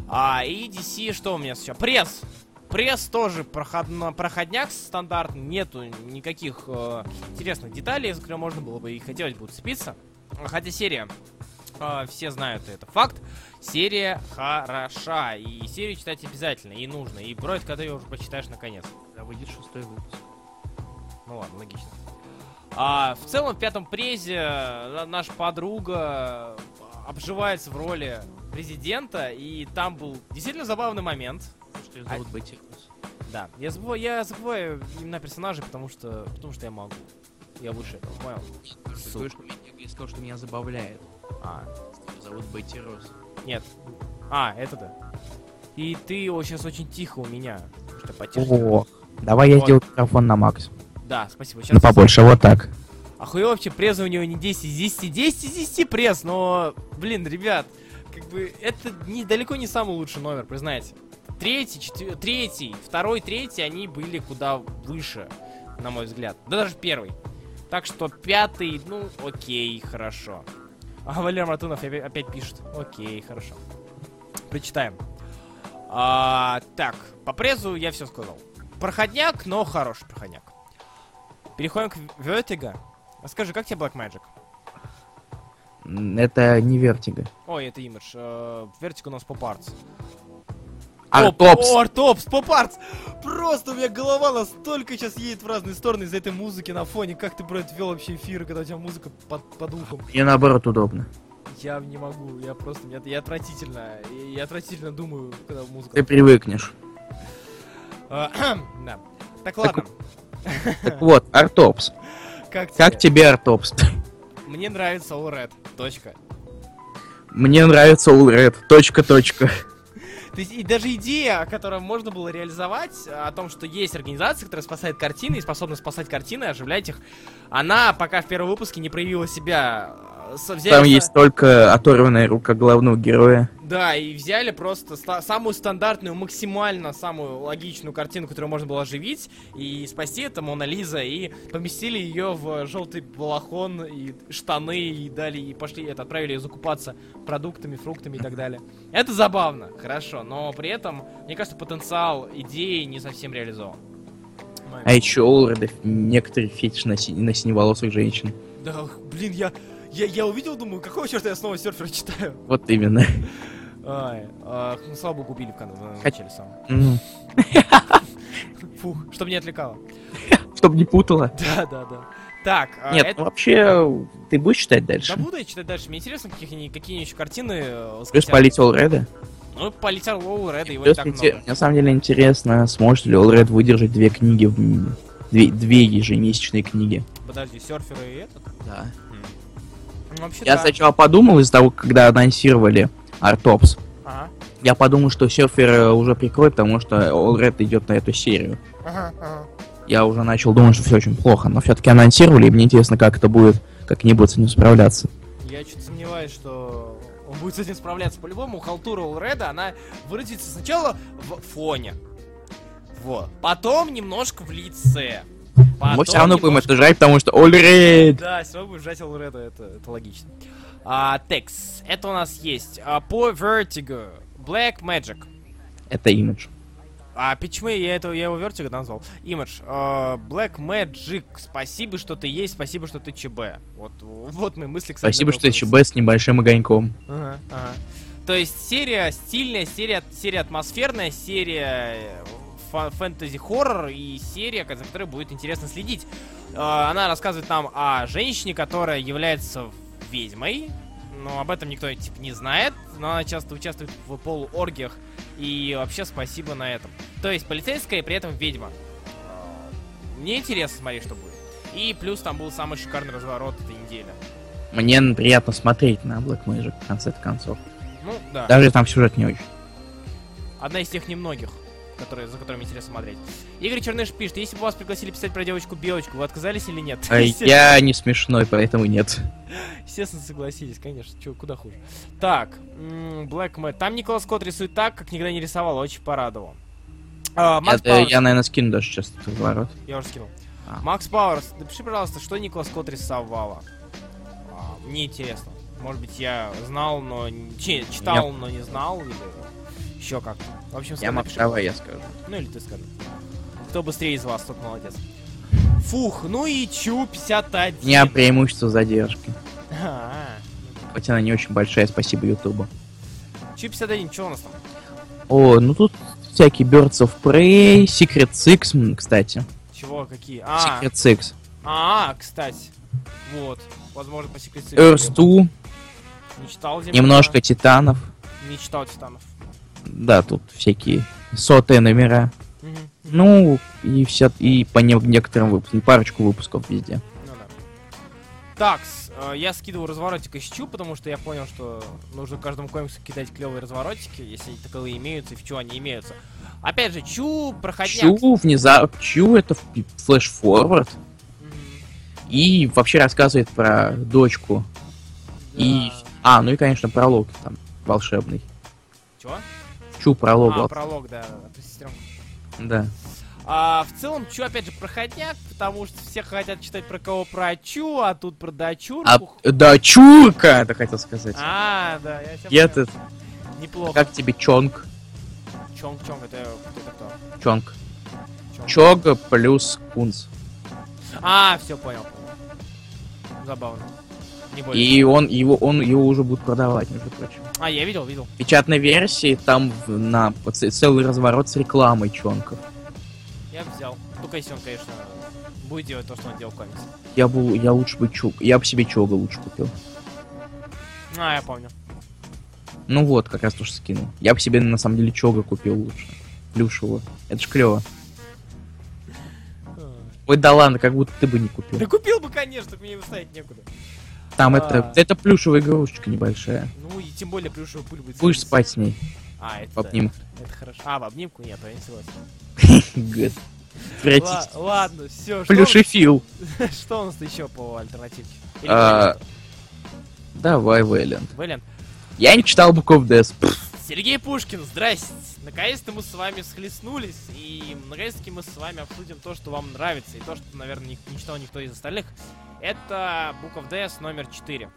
А, и DC, что у меня сейчас? Пресс! Пресс тоже проходно, проходняк стандартный, нету никаких э, интересных деталей, за которые можно было бы и хотелось бы уцепиться. Хотя серия, э, все знают это факт, серия хороша, и серию читать обязательно, и нужно, и брать, когда ее уже почитаешь наконец. Когда выйдет шестой выпуск. Ну ладно, логично. А, в целом, в пятом презе э, наша подруга обживается в роли президента, и там был действительно забавный момент. Что ее зовут Бетти Росс. Да, я забываю, я забываю имена персонажей, потому что, потому что я могу. Я выше этого, понял? Сука. Меня, я сказал, что меня забавляет. А, Что зовут Бетти Росс. Нет. А, это да. И ты сейчас очень тихо у меня. Что потише. О, давай я Вот. сделаю микрофон на макс. Да, спасибо. Сейчас Ну побольше, вот так. Охуел вообще, пресс у него не 10 из 10, 10 из 10 пресс, но, блин, ребят, как бы это не, далеко не самый лучший номер, признайте. Третий, четвер... третий, второй, третий, они были куда выше, на мой взгляд. Да даже первый. Так что пятый, ну, окей, хорошо. А Валер Матунов опять, пишет. Окей, хорошо. Прочитаем. А, так, по презу я все сказал. Проходняк, но хороший проходняк. Переходим к Vertigo. Расскажи, как тебе Black Magic? Это не Vertigo. Ой, это имидж. Э, Vertigo у нас Pop Arts. Art Ops! О, Art Ops, Arts! Просто у меня голова настолько сейчас едет в разные стороны из-за этой музыки на фоне. Как ты, брат, вел вообще эфиры, когда у тебя музыка под, под ухом? Мне наоборот удобно. Я не могу, я просто, я, я отвратительно, я, я отвратительно думаю, когда музыка... Ты привыкнешь. А, <clears throat> да. Так, ладно. <laughs> Так вот, Артопс. <laughs> Как, Как тебе Артопс? <laughs> Мне нравится All Red. Точка. Мне нравится Улред. Точка, точка. То есть и даже идея, которую можно было реализовать, о том, что есть организация, которая спасает картины и способна спасать картины, оживлять их, она пока в первом выпуске не проявила себя. Взяли Там есть только оторванная рука главного героя. Да, и взяли просто ста- самую стандартную, максимально самую логичную картину, которую можно было оживить, и спасти это Мона Лиза, и поместили ее в желтый балахон и штаны, и дали, и пошли, это, отправили ее закупаться продуктами, фруктами и так далее. Это забавно, хорошо, но при этом, мне кажется, потенциал идеи не совсем реализован. А еще у Улреда некоторый фетиш на, си- на синеволосых женщин. Да, блин, я, я, я увидел, думаю, какого черта я снова серфера читаю? Вот именно. Ай, а, ну, слава богу, убили в кон- в начале <laughs> Фух, чтобы не отвлекало. Чтоб не путала. <laughs> Да, да, да. Так, а, Нет, это- ну вообще, ты будешь читать дальше? Да буду я читать дальше. Мне интересно, каких, они- какие еще картины э, Плюс полить Олреда. Ну, полетел Лоу Реда, его не Плюс так инте- много. на самом деле интересно, сможет ли Олред выдержать две книги, в две, две ежемесячные книги. Подожди, серферы и этот? Да. Вообще, Я да. сначала подумал из-за того, когда анонсировали Артопс. Ага. Я подумал, что серфер э, уже прикроет, потому что Олред идет на эту серию. Ага, ага. Я уже начал думать, что все очень плохо, но все-таки анонсировали, и мне интересно, как это будет, как они будут с ним справляться. Я чуть сомневаюсь, что он будет с этим справляться. По-любому, халтура Улреда, она выразится сначала в фоне. Вот. Потом немножко в лице. Мы Потом все равно будем немножко- это жать, потому что Олред! Да, все равно будем жать Улреда, это, это логично. А, текст. Это у нас есть. А, по Vertigo. Black Magic. Это имидж. А почему я, это, я его Vertigo назвал? Image. а, Black Magic. Спасибо, что ты есть, спасибо, что ты ЧБ. Вот, вот мои мысли, кстати. Спасибо, что вопрос. ЧБ с небольшим огоньком. Ага, ага. То есть серия стильная, серия, серия атмосферная, серия э, фэнтези-хоррор и серия, за которой будет интересно следить. Э, Она рассказывает нам о женщине, которая является ведьмой, но об этом никто типа не знает, но она часто участвует в полуоргиях, и вообще спасибо на этом. То есть полицейская и при этом ведьма. Мне интересно смотреть, что будет. И плюс там был самый шикарный разворот этой недели. Мне приятно смотреть на Black Magic в конце концов. Ну, да. Даже там сюжет не очень. Одна из тех немногих, которые, за которыми интересно смотреть. Игорь Черныш пишет, если бы вас пригласили писать про девочку-белочку, вы отказались или нет? А я не смешной, поэтому нет. Естественно, согласились, конечно. Чё, куда хуже. Так, Black Mat. Там Николас Скотт рисует так, как никогда не рисовал, очень порадовал. А, Макс Пауэрс, я, наверное, скину даже сейчас этот разворот. я уже скинул. А. Макс Пауэрс, напиши, пожалуйста, что Николас Скотт рисовала. А, мне интересно. Может быть, я знал, но... читал, но не знал, или еще как-то. В общем, Я напиши, давай я скажу. Ну или ты скажи. Кто быстрее из вас, тот молодец. Фух, ну и Чу 51. У меня преимущество задержки. А, Хоть она не очень большая, спасибо Ютубу. Чу 51, что у нас там? О, ну тут всякие Birds of Prey, Secret Six, кстати. Чего, какие? А, Secret Six. а, кстати. Вот. Возможно, по секрету. Earth 2, Не читал Земля. немножко Титанов. Не читал Титанов. Да, тут всякие сотые номера. Мгм. Ну, и все, и по не- некоторым выпускам, парочку выпусков везде. Ну да. Так, я скидываю разворотик из Чу, потому что я понял, что нужно каждому комиксу кидать клевые разворотики, если таковые имеются, и в Чу они имеются. Опять же, Чу проходняк. Чу внезапно, Чу это flash-forward, Мгм. и вообще рассказывает про дочку. И, Да. а, ну и, конечно, пролог там волшебный. Чего? Чу пролог А, пролог, да, да. А в целом, Чу, опять же, проходняк, потому что все хотят читать про кого про Чу, а тут про А, дочурку. да, чурка, это хотел сказать. А, да, я тебя Я Неплохо. как тебе Чонг? Чонг-чонг, это, это кто? Чонг. Чонг. Плюс Кунц. А, все понял. Забавно. И он его, он его уже будут продавать, между прочим. А, я видел, видел. В печатной версии там в- на целый разворот с рекламой Чонков. Я взял. Только если он, конечно, будет делать то, что он делал в комиксе. Я бы, я лучше бы Чуг, я бы себе Чога лучше купил. А, я помню. Ну вот, как раз тоже скинул. Я бы себе на самом деле Чога купил лучше. Плюшевого. Это ж клево. Ой, да ладно, как будто ты бы не купил. Да купил бы, конечно, мне его ставить некуда. Там А. это, это плюшевая игрушечка небольшая. Ну и тем более плюшевая пыль будет. Будешь спать с ней А, это в обнимку. Это хорошо. А, в обнимку нет, я не согласен. Ладно, все. Плюшефил. <laughs> Что у нас еще по альтернативке? А, Давай, Вэлент. Вэлен. Я не читал Book of Death. Сергей Пушкин, здрасте. Наконец-то мы с вами схлестнулись, и наконец-таки мы с вами обсудим то, что вам нравится, и то, что, наверное, не, не читал никто из остальных. Это Book of Death номер 4.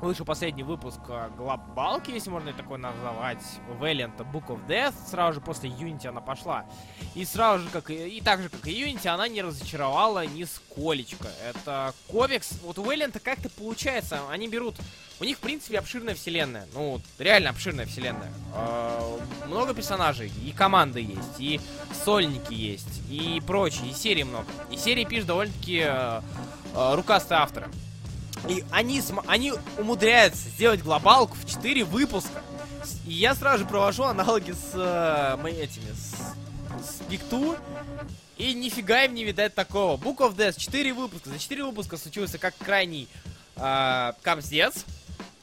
Вышел последний выпуск э, глобалки, если можно такое назвать, Valiant Book of Death. Сразу же после Unity она пошла. И сразу же, как и, и так же, как и Unity, она не разочаровала нисколечко. Это комикс. Вот у Valiant как-то получается. Они берут у них, в принципе, обширная вселенная. Ну, реально обширная вселенная. Э, много персонажей, и команды есть, и сольники есть, и прочее, и серий много. И серии пишут довольно-таки э, э, рукастые авторы. И они, они умудряются сделать глобалку в 4 выпуска. И я сразу же провожу аналоги с э, мы- этими, с, с Big Two, и нифига им не видать такого. Book of Death 4 выпуска. За 4 выпуска случился как крайний э, капздец,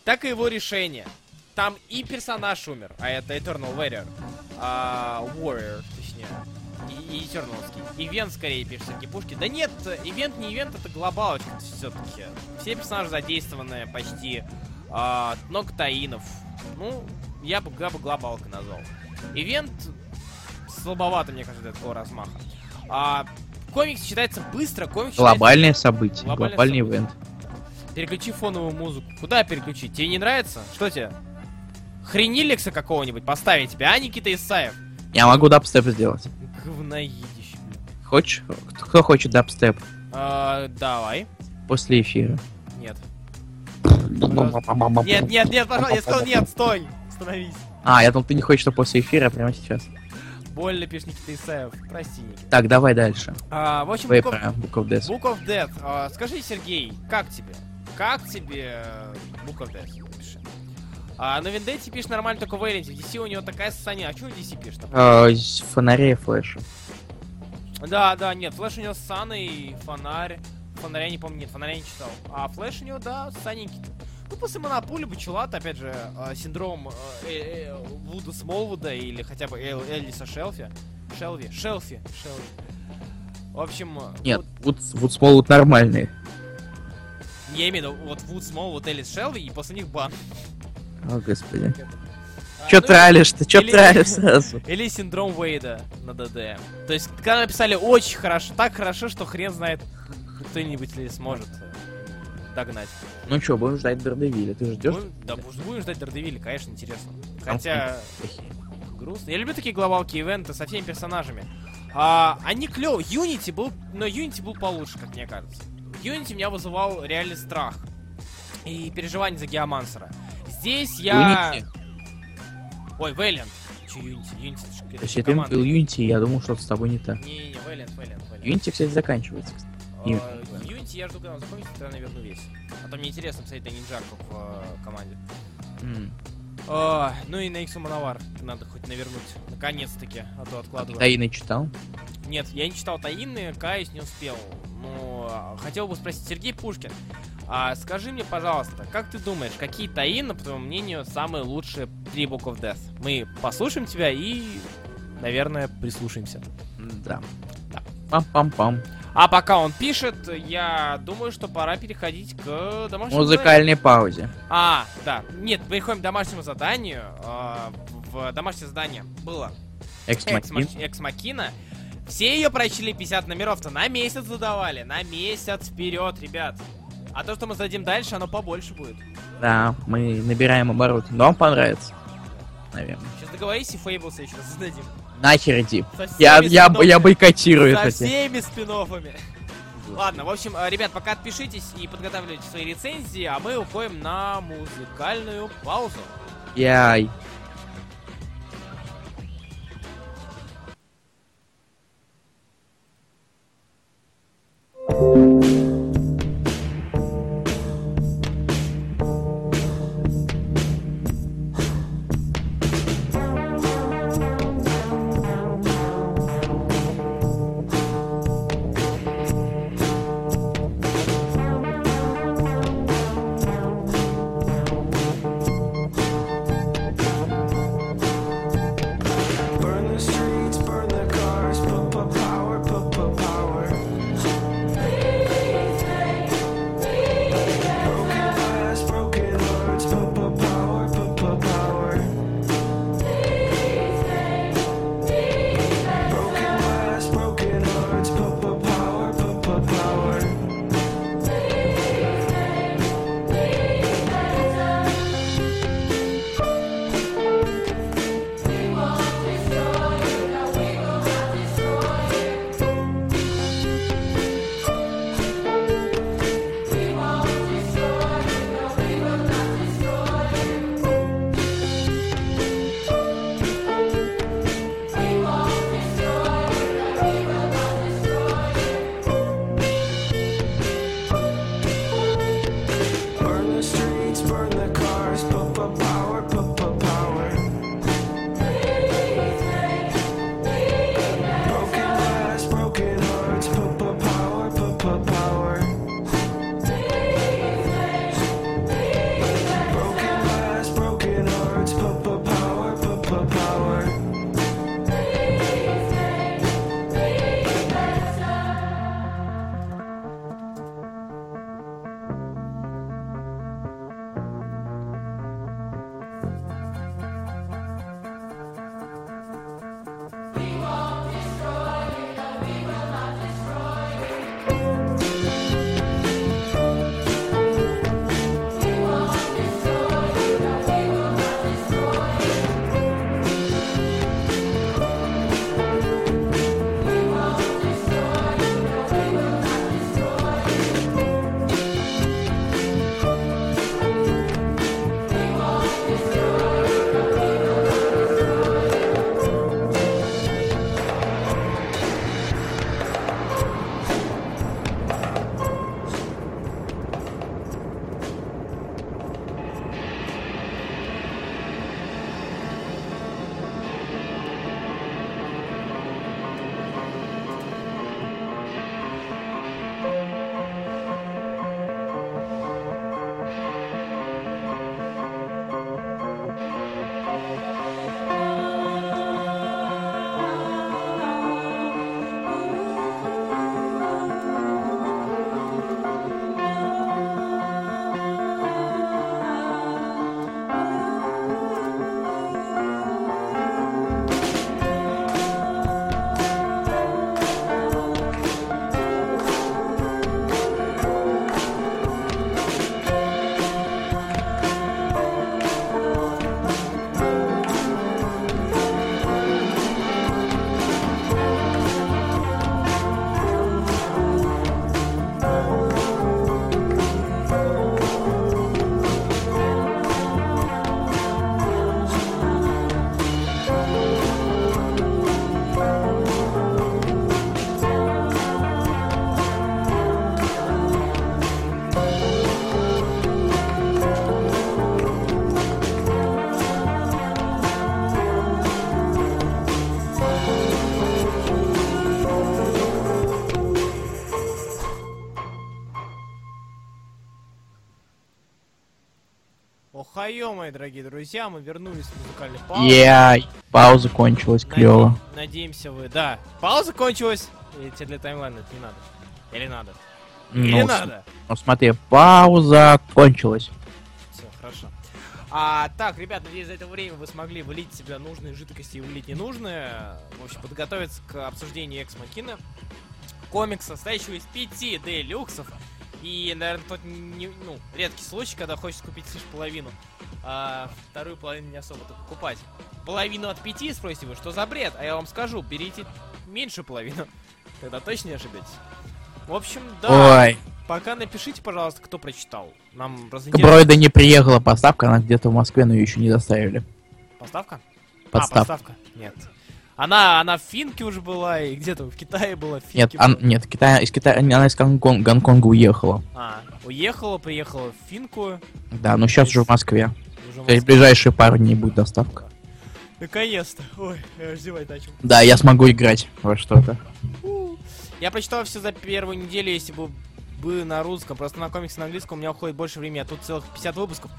так и его решение. Там и персонаж умер, а это Eternal Warrior. А, Warrior, точнее. И, и. Ивент скорее пишется, не пушки. Да нет, ивент не ивент, это глобалочка все-таки. Все персонажи задействованы почти. А, много таинов. Ну, я бы, я бы глобалкой назвал. Ивент слабовато, мне кажется, для такого размаха. А, комикс читается быстро, комикс читается... Глобальное событие, Глобальное глобальный событие. ивент. Переключи фоновую музыку. Куда переключить? Тебе не нравится? Что тебе? Хрениликса какого-нибудь поставить тебе, а, Никита Исаев? Я могу дабстеп сделать. Говноидище. Хочешь? Кто хочет дабстеп? А, давай. После эфира. Нет. Нет, нет, нет, пожалуйста, я сказал нет, стой! Остановись. А, я думал, ты не хочешь, что после эфира, а прямо сейчас. Больно пишет Никита Исаев. Прости, Никита. Так, давай дальше. А, в общем, Book of, Book of Death. Book of Death. А, скажи, Сергей, как тебе? Как тебе э, Book of Death? А, на Вендетте пишет нормально только в Вейленте. В DC у него такая ссаня. А что в DC пишет? А, фонарей флеша. Да, да, нет, Флэш у него ссаный, фонарь. Фонаря не помню, нет, фонаря не читал. А Флэш у него, да, ссаненький. Ну, после Монополи, Бучелат, опять же, э, синдром э, э, э, Вуда Смолвуда или хотя бы Эл- Эллиса Шелфи. Шелви, Шелфи, Шелви. В общем, э, Нет, вот, вот Смолвуд нормальный. я имею в виду, вот Вуд Смолвуд, Эллис Шелви, и после них бан. О, господи. Чё ну, тралишь-то? Чё тралишь сразу? Или синдром Уэйда на ДД. То есть, когда написали очень хорошо, так хорошо, что хрен знает, кто-нибудь ли сможет э, догнать. Ну чё, будем ждать Дардевиля. Ты ждешь? Будем- да, будем ждать Дардевиля, конечно, интересно. Хотя, грустно. Я люблю такие глобалки ивенты со всеми персонажами. А, они клёвые. Unity был, но Unity был получше, как мне кажется. Unity меня вызывал реальный страх и переживание за Геомансера. Здесь я... Unity? Ой, Valiant. Че Unity? Unity это ж- это То есть ж это команда. был Unity, я думал, что с тобой не так. Не-не-не, Valiant, Valiant, Valiant. Unity, кстати, заканчивается. А, Unity. Unity я жду, когда он закончится, тогда наверное весь. А то мне интересно посмотреть на Нинджаку в э, команде. А, ну и на Иксу Мановар надо хоть навернуть. Наконец-таки, а то откладываю. Таины читал? Нет, я не читал Таинны, каюсь, не успел. Но а, хотел бы спросить, Сергей Пушкин, а скажи мне, пожалуйста, как ты думаешь, какие Таинны, по твоему мнению, самые лучшие три Book of Death? Мы послушаем тебя и, наверное, прислушаемся. Да. Да. Пам-пам-пам. А пока он пишет, я думаю, что пора переходить к домашнему заданию. Музыкальной паузе. А, да. Нет, переходим к домашнему заданию. А, В домашнее задание было Экс Все ее прочли 50 номеров-то на месяц задавали. На месяц вперед, ребят. А то, что мы зададим дальше, оно побольше будет. Да, мы набираем обороты. Но вам понравится. Наверное. Сейчас договорись, и Фейбл еще раз зададим. Нахер иди. Со Я, я, я бойкотирую Со это. тебе. всеми спин Ладно, в общем, э, ребят, пока отпишитесь и подготавливайте свои рецензии, а мы уходим на музыкальную паузу. Яй. Охайо, мои дорогие друзья, мы вернулись с музыкальной паузы. Яй, пауза кончилась, клево. Надеемся вы, да. Пауза кончилась. И тебе для таймлайна это не надо. Или надо? Ну, Или с- надо? ну, смотри, пауза кончилась. Все, хорошо. А, так, ребят, надеюсь, за это время вы смогли вылить в себя нужные жидкости и вылить ненужные. В общем, подготовиться к обсуждению Экс Макина. Комикса, состоящего из пяти делюксов. И, наверное, тот не, ну, редкий случай, когда хочется купить лишь половину. А вторую половину не особо-то покупать. Половину от пяти, спросите вы, что за бред? А я вам скажу, берите меньшую половину. <laughs> Тогда точно не ошибетесь. В общем, да. Ой, Пока напишите, пожалуйста, кто прочитал. Нам. Бройда не приехала поставка, она где-то в Москве, но ее еще не доставили. Поставка? А, Подстав. поставка? Нет. Она, она в Финке уже была, и где-то в Китае была. в Нет, Финке ан- была. нет, Китая, из Китая, она из Гонкон- Гонконга уехала. А, уехала, приехала в Финку. Да, но сейчас уже в Москве. Уже в То есть в Москве. ближайшие пару дней будет доставка. Наконец-то. Ой, я аж зевать начал. Да, я смогу играть во что-то. Я прочитал все за первую неделю, если бы бы на русском. Просто на комиксе на английском у меня уходит больше времени, а тут целых 50 выпусков.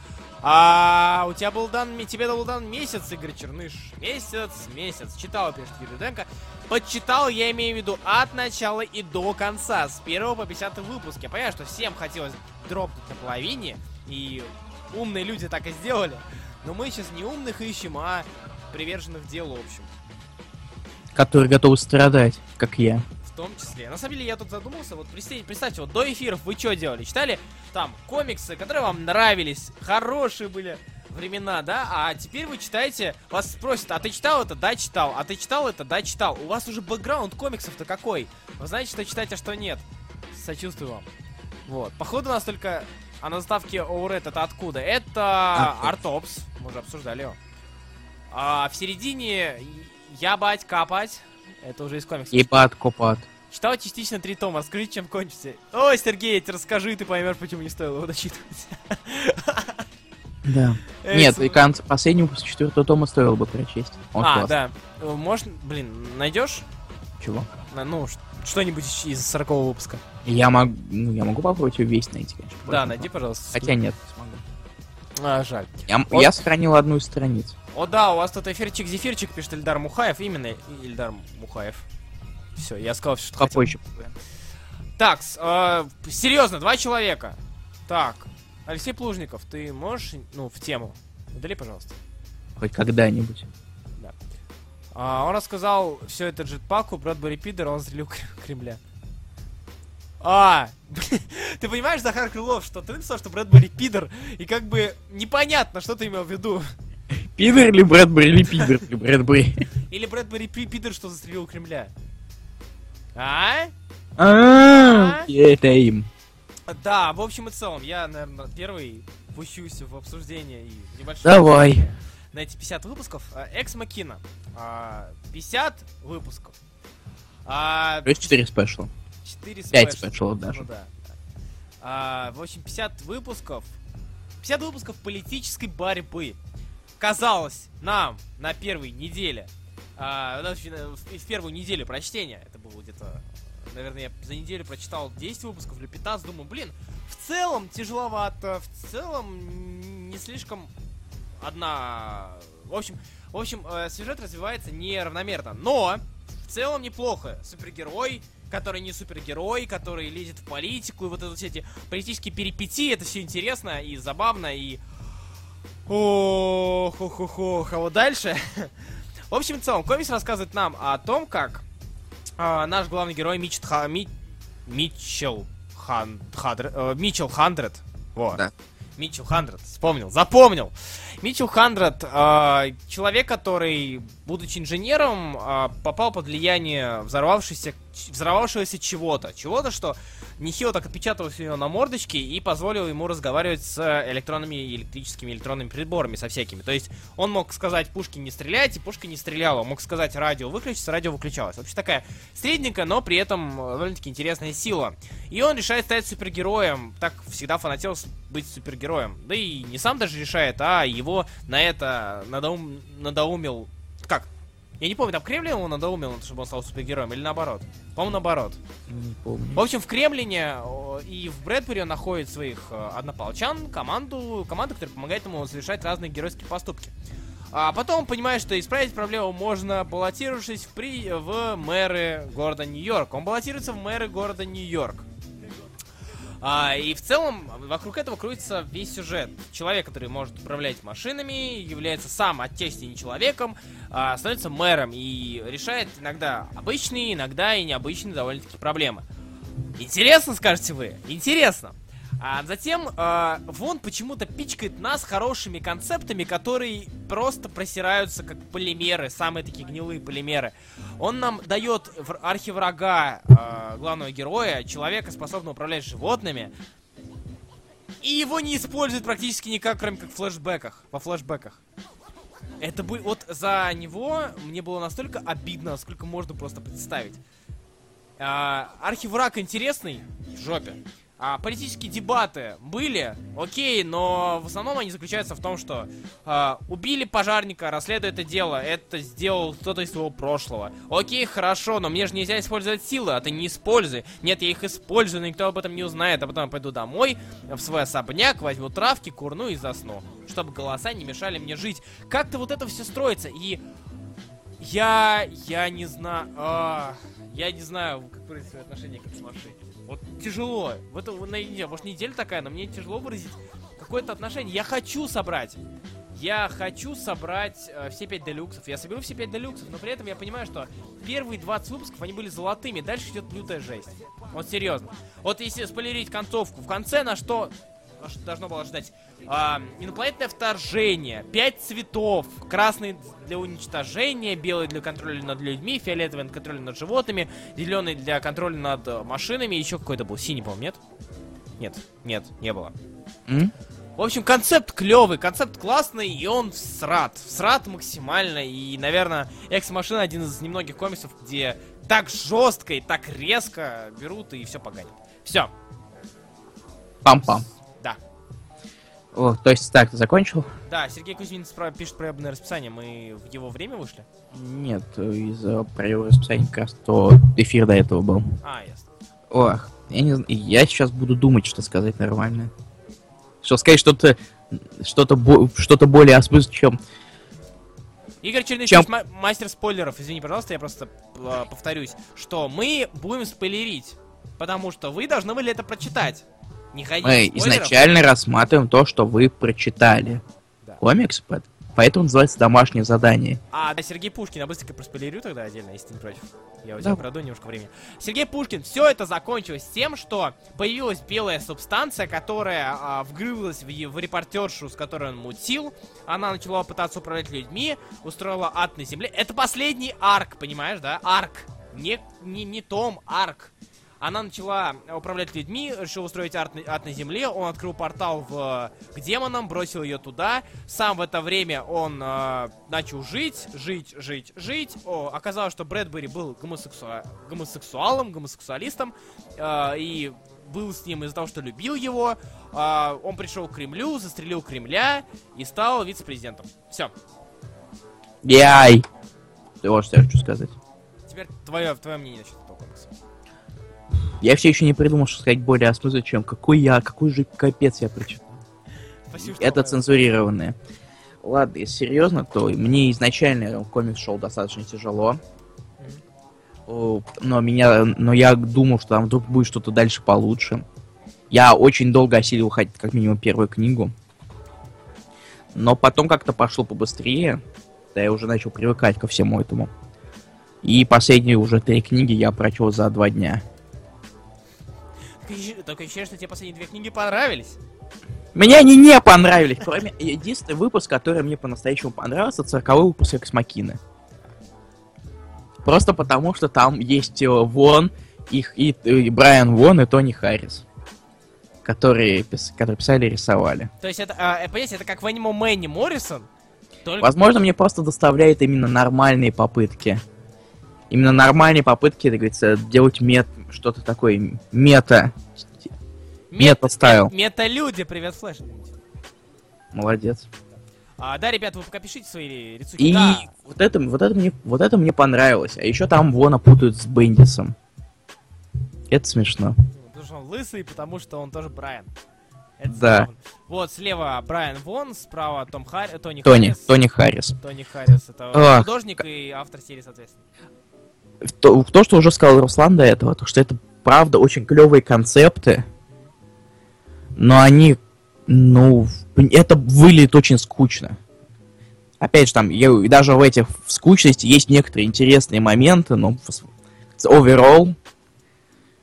А у тебя был дан, тебе был дан месяц, Игорь Черныш. Месяц, месяц. Читал, пишет Юрий Руденко. Подчитал, я имею в виду, от начала и до конца. С первого по 50 выпуск. Я понимаю, что всем хотелось дропнуть на половине. И умные люди так и сделали. Но мы сейчас не умных ищем, а приверженных делу, в общем. Которые готовы страдать, как я. Том числе. На самом деле, я тут задумался, вот представьте, представьте, вот до эфиров вы что делали? Читали там комиксы, которые вам нравились, хорошие были времена, да? А теперь вы читаете, вас спросят, а ты читал это? Да, читал. А ты читал это? Да, читал. У вас уже бэкграунд комиксов-то какой? Вы знаете, что читать, а что нет. Сочувствую вам. Вот. Походу у нас только... А на заставке Оурет это откуда? Это Артопс. Артопс. Мы уже обсуждали его. А в середине Ябать, Капать. Это уже из комиксов. Ебат, копат. Читал частично три тома, расскажи, чем кончится. Ой, Сергей, я тебе расскажи, ты поймешь, почему не стоило его дочитывать. Да. Эх, Нет, с- и конец последнего после четвертого тома стоило бы прочесть. Он А, классный. да. Э, Можно, блин, найдешь? Чего? На- Ну, что-нибудь из- из 40 выпуска. Я могу, ну, я могу попробовать его весь найти, конечно. Да, найди, пожалуйста. Хотя нет, не смогу. А, жаль. Я, Вот. я сохранил одну из страниц. О, да, у вас тут эфирчик-зефирчик, пишет Ильдар Мухаев. Именно Ильдар Мухаев. Все, я сказал что хотел. Попозже. Так, э, серьезно, два человека. Так, Алексей Плужников, ты можешь, ну, в тему? Удали, пожалуйста. Хоть когда-нибудь. А, он рассказал все это джетпаку, Брэдбери Пидер, он застрелил Кр- Кремля. А, <laughs> ты понимаешь, Захар Крылов, что ты написал, что Брэдбери Пидер, и как бы непонятно, что ты имел в виду. Пидор или Брэдбери, или Пидор, или Брэдбери. Или Брэдбери Пи- Пидер, что застрелил Кремля. А? А, Это им. Да, в общем и целом, я, наверное, первый пущусь в обсуждение и небольшое Давай. на эти 50 выпусков. А, Экс Макина. А, 50 выпусков. А, Плюс 4 спешла. 4 Пять спешла. спешалов даже. Ну да. А, в общем, 50 выпусков. 50 выпусков политической борьбы. Казалось нам на первой неделе. а, ну, в, первую неделю прочтения. Это было где-то. Наверное, я за неделю прочитал 10 выпусков или 15. Думаю, блин, в целом тяжеловато. В целом не слишком одна. В общем, в общем, э, сюжет развивается неравномерно. Но в целом неплохо. Супергерой, который не супергерой, который лезет в политику, и вот это все эти политические перипетии, это все интересно и забавно, и... Ох, ох, ох, ох. А вот дальше... В общем и целом, комикс рассказывает нам о том, как а, наш главный герой Мич Тха- Ми- Митчелл Хан... Хадр- э, Митчелл Хандред. Вот. Да. Митчелл Хандред. Вспомнил, запомнил. Митчелл Хандред, э, человек, который, будучи инженером, э, попал под влияние взорвавшегося, взорвавшегося чего-то. Чего-то, что нехило так отпечаталось у него на мордочке и позволило ему разговаривать с электронными и электрическими электронными приборами, со всякими. То есть он мог сказать пушки не стрелять, и пушка не стреляла. Он мог сказать радио выключится, радио выключалось. Вообще такая средненькая, но при этом э, довольно-таки интересная сила. И он решает стать супергероем. Так всегда фанател быть супергероем. Да и не сам даже решает, а его на это надоум... надоумил... Я не помню, там Кремлин его надоумил, чтобы он стал супергероем, или наоборот? По-моему, наоборот. Не помню. В общем, в Кремлине и в Брэдбери он находит своих э, однополчан, команду, команду, которая помогает ему совершать разные геройские поступки. А потом он понимает, что исправить проблему можно, баллотировавшись в, при... в мэры города Нью-Йорк. Он баллотируется в мэры города Нью-Йорк. А, и в целом вокруг этого крутится весь сюжет. Человек, который может управлять машинами, является сам отчасти не человеком, а, становится мэром и решает иногда обычные, иногда и необычные довольно-таки проблемы. Интересно, скажете вы? Интересно. А затем э, Вон почему-то пичкает нас хорошими концептами, которые просто просираются как полимеры, самые такие гнилые полимеры. Он нам дает архиврага э, главного героя, человека, способного управлять животными, и его не используют практически никак, кроме как в флешбеках, во флешбеках. Это бы вот за него мне было настолько обидно, сколько можно просто представить. А, архивраг интересный в жопе. А, политические дебаты были, окей, но в основном они заключаются в том, что а, убили пожарника, расследуя это дело, это сделал кто-то из своего прошлого. Окей, хорошо, но мне же нельзя использовать силы, а ты не используй. Нет, я их использую, но никто об этом не узнает, а потом я пойду домой, в свой особняк, возьму травки, курну и засну. Чтобы голоса не мешали мне жить. Как-то вот это все строится, и я, я не знаю, а, я не знаю, как свое отношение к этой машине. Вот тяжело. В это, на, не, может неделя такая, но мне тяжело выразить какое-то отношение. Я хочу собрать. Я хочу собрать э, все 5 делюксов. Я соберу все 5 делюксов, но при этом я понимаю, что первые 20 выпусков, они были золотыми. Дальше идет лютая жесть. Вот серьезно. Вот если спойлерить концовку, в конце на что, должно было ждать? А, инопланетное вторжение, 5 цветов. Красный для уничтожения, белый для контроля над людьми, фиолетовый для контроля над животными, зеленый для контроля над э, машинами, еще какой-то был. Синий, по-моему, нет? Нет, нет, не было. М? В общем, концепт клевый, концепт классный, и он всрат. Всрат максимально. И, наверное, Экс-машина один из немногих комиксов, где так жестко и так резко берут и все поганят. Все, Пам-пам. О, то есть так, ты закончил? Да, Сергей Кузьмин спра- пишет проебное расписание. Мы в его время вышли? Нет, из-за проявления расписания как раз то эфир до этого был. А, ясно. Ох, я не знаю, я сейчас буду думать, что сказать нормально. Что сказать что-то, что-то, бо- что-то более осмысленно, чем... Игорь Чернышевич, Чем- ма- мастер спойлеров. Извини, пожалуйста, я просто э, повторюсь, что мы будем спойлерить. Потому что вы должны были это прочитать. Не ходите Мы изначально рассматриваем то, что вы прочитали. Да. Комикс, по- поэтому называется домашнее задание. А, да, Сергей Пушкин, я быстренько проспойлерю тогда отдельно, если ты не против. Я у тебя Да. украду немножко времени. Сергей Пушкин, все это закончилось тем, что появилась белая субстанция, которая а, вгрызлась в, в репортершу, с которой он мутил. Она начала пытаться управлять людьми, устроила ад на земле. Это последний арк, понимаешь, да? Арк. Не, не, не Том, арк. Она начала управлять людьми, решила устроить ад на, ад на земле. Он открыл портал в, к демонам, бросил ее туда. Сам в это время он э, начал жить, жить, жить, жить. О, оказалось, что Брэдбери был гомосексуа- гомосексуалом, гомосексуалистом. э, и был с ним из-за того, что любил его. А, он пришел к Кремлю, застрелил Кремля и стал вице-президентом. Все. Яй! Ты вот что я хочу сказать. Теперь твое, твое мнение насчет. Я все еще не придумал, что сказать более осмысленно, чем какой я, какой же капец я прочитал. Спасибо, Это цензурированное. Ладно, если серьезно, то мне изначально комикс шел достаточно тяжело. Но меня, но я думал, что там вдруг будет что-то дальше получше. Я очень долго осилил хоть как минимум первую книгу. Но потом как-то пошло побыстрее. Да я уже начал привыкать ко всему этому. И последние уже три книги я прочел за два дня. Такое ощущение- что тебе последние две книги понравились. Мне они не понравились. Кроме единственный выпуск, который мне по-настоящему понравился, цирковой выпуск Экс Макины. Просто потому, что там есть э, Вон, их и, и Брайан Вон и Тони Харрис. Которые, пис- которые писали и рисовали. То есть это, а, э, понимаете, это как в Animal Man е Моррисон, только... Возможно, мне просто доставляет именно нормальные попытки. Именно нормальные попытки, как говорится, делать мет, что-то такое мета. мет- meta-style. мет- Мета-люди, привет, Флэш. Молодец. А, да, ребят, вы пока пишите свои рисунки. И Да. вот, это, вот, это мне, вот это мне понравилось. А еще там Вогана путают с Бендисом. Это смешно. Потому что он лысый, потому что он тоже Брайан. Это Да. забавно. Вот, слева Брайан Вон, справа Том Харри... Тони Тони, Харрис. Тони Харрис. Тони Харрис. Это Ах. художник и автор серии, соответственно. В То, то, что уже сказал Руслан до этого, то что это правда очень клевые концепты, но они, ну, это выглядит очень скучно. Опять же, там, я- и даже в этих в скучности есть некоторые интересные моменты, но с- overall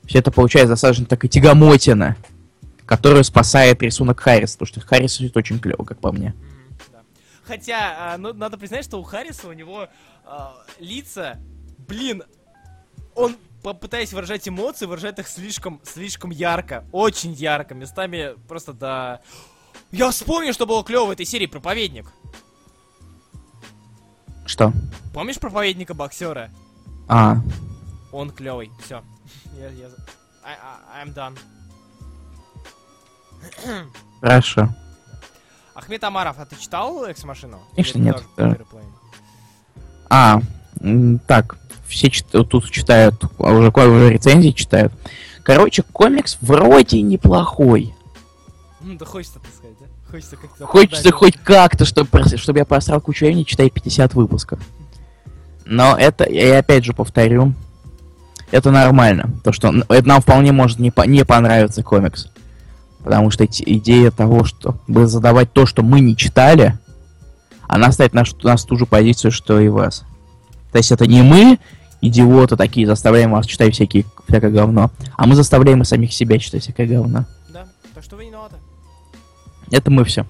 все это получается достаточно такая тягомотина, которая спасает рисунок Харриса, потому что Харрис рисует очень клево, как по мне. Хотя, а, ну, надо признать, что у Харриса у него а, лица, блин, он попытаясь выражать эмоции, выражает их слишком, слишком ярко, очень ярко, местами просто да. Я вспомнил, что было клево в этой серии проповедник. Что? Помнишь проповедника боксера? А, Он клевый. Все. Я, я... I, I, I'm done. хорошо. Ахмед Амаров, а ты читал Экс-машину? Конечно, Или нет, да. А, так, все чит- тут читают, а уже, уже рецензии читают. Короче, комикс вроде неплохой. Ну, да хочется, так сказать, да? Хочется как-то... Хочется хоть как-то, чтобы, чтобы я просрал кучу времени, читая 50 выпусков. Но это, я опять же повторю, это нормально. То, что это нам вполне может не, по- не понравиться комикс. Потому что идея того, чтобы задавать то, что мы не читали, она ставит нас в ту же позицию, что и вас. То есть это не мы, идиоты такие, заставляем вас читать всякие, всякое говно, а мы заставляем и самих себя читать всякое говно. Да, так что вы не виноваты. Это мы все.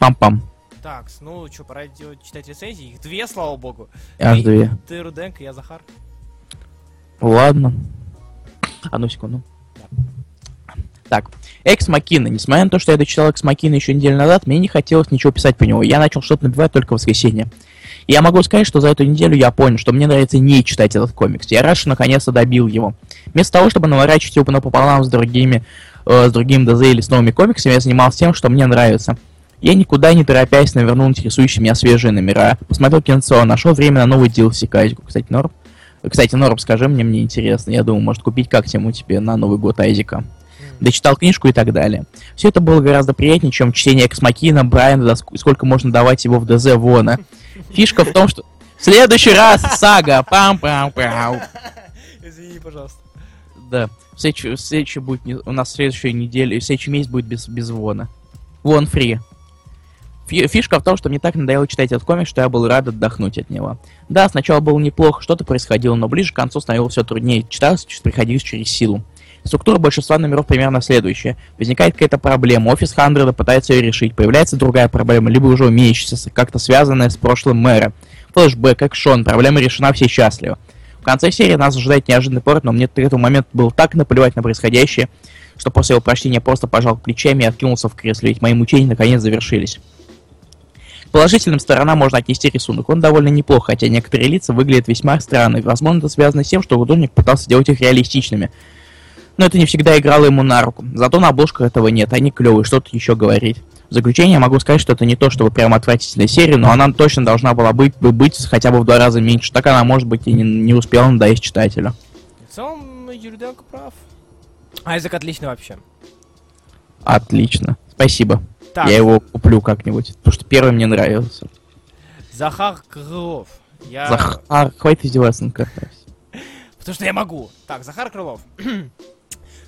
Пам-пам. Так, ну что, пора делать- читать рецензии. Их две, слава богу. Аж Ты- две. Ты Руденко, я Захар. Ладно. Одну секунду. Так, Экс Макина. Несмотря на то, что я дочитал Экс Макина еще неделю назад, мне не хотелось ничего писать по нему. Я начал что-то набивать только в воскресенье. Я могу сказать, что за эту неделю я понял, что мне нравится не читать этот комикс. Я рад, что наконец-то добил его. Вместо того, чтобы наворачивать его напополам с другими, э, с другим ДЗ или с новыми комиксами, я занимался тем, что мне нравится. Я никуда не торопясь навернул интересующие меня свежие номера, посмотрел кинцо, нашел время на новый DLC Кайзику. Кстати, Норм, кстати, Норм, скажи мне, мне интересно. Я думаю, может купить как тему тебе на Новый год Айзика. Дочитал книжку и так далее. Все это было гораздо приятнее, чем чтение Эксмакина, Брайана, сколько можно давать его в ДЗ Вона. Фишка в том, что... В следующий раз сага! Пам-пам-пау. Извини, пожалуйста. Да. Следующий, следующий будет у нас следующая неделя, следующий месяц будет без, без Вона. Вон фри. Фи- Фишка в том, что мне так надоело читать этот комик, что я был рад отдохнуть от него. Да, сначала было неплохо, что-то происходило, но ближе к концу становилось все труднее. Читалось приходилось через силу. Структура большинства номеров примерно следующая. Возникает какая-то проблема, офис Хандреда пытается ее решить, появляется другая проблема, либо уже умеющаяся, как-то связанная с прошлым мэра. Флэшбэк, экшон, проблема решена, все счастливы. В конце серии нас ожидает неожиданный поворот, но мне к этому моменту было так наплевать на происходящее, что после его прочтения просто пожал плечами и откинулся в кресле, ведь мои мучения наконец завершились. К положительным сторонам можно отнести рисунок. Он довольно неплох, хотя некоторые лица выглядят весьма странно. Возможно, это связано с тем, что художник пытался сделать их реалистичными. Но это не всегда играло ему на руку. Зато на обложках этого нет, они клевые, что тут еще говорить. В заключение я могу сказать, что это не то, чтобы прям отвратительная серия, но она точно должна была быть, бы быть хотя бы в два раза меньше. Так она, может быть, и не, не успела надоесть читателю. В целом, Юриденко прав. Айзек отличный вообще. Отлично. Спасибо. Так, Я его куплю как-нибудь, потому что первый мне нравился. Захар Крылов. Я... Захар, хватит издеваться над. <laughs> Потому что я могу. Так, Захар Крылов. <clears throat>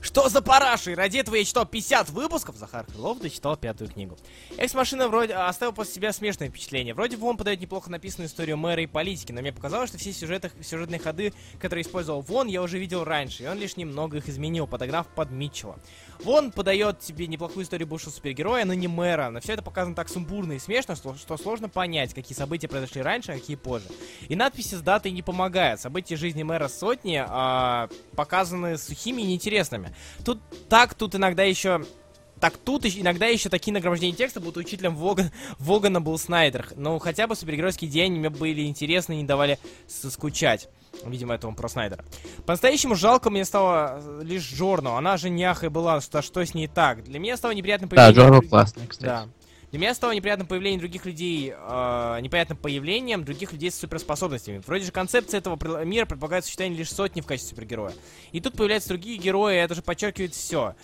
Что за параши? Ради этого я читал 50 выпусков. Захар Крылов дочитал пятую книгу. Экс-машина вроде а, оставил после себя смешное впечатление. Вроде бы он подает неплохо написанную историю мэра и политики, но мне показалось, что все сюжеты, сюжетные ходы, которые использовал Вон, я уже видел раньше, и он лишь немного их изменил, подогнав под Митчелла. Вон подает тебе неплохую историю бывшего супергероя, но не мэра. Но все это показано так сумбурно и смешно, что, что сложно понять, какие события произошли раньше, а какие позже. И надписи с датой не помогают. События жизни мэра сотни а, показаны сухими и неинтересными. Тут так, тут иногда еще... Так тут иногда еще такие нагромождения текста будут учителем Воган, Вогана был Снайдер. Но хотя бы супергеройские идеи мне были интересны и не давали соскучать. Видимо, это он про Снайдера. По-настоящему жалко мне стало э, лишь Джорну. Она же няхой была, что, что с ней так. Для меня стало неприятным Да. Джордж классный, кстати. Да. Для меня стало неприятным появление других людей, э, неприятным появлением других людей с суперспособностями. Вроде же концепция этого мира предполагает существование лишь сотни в качестве супергероя. И тут появляются другие герои, и это же подчеркивает все.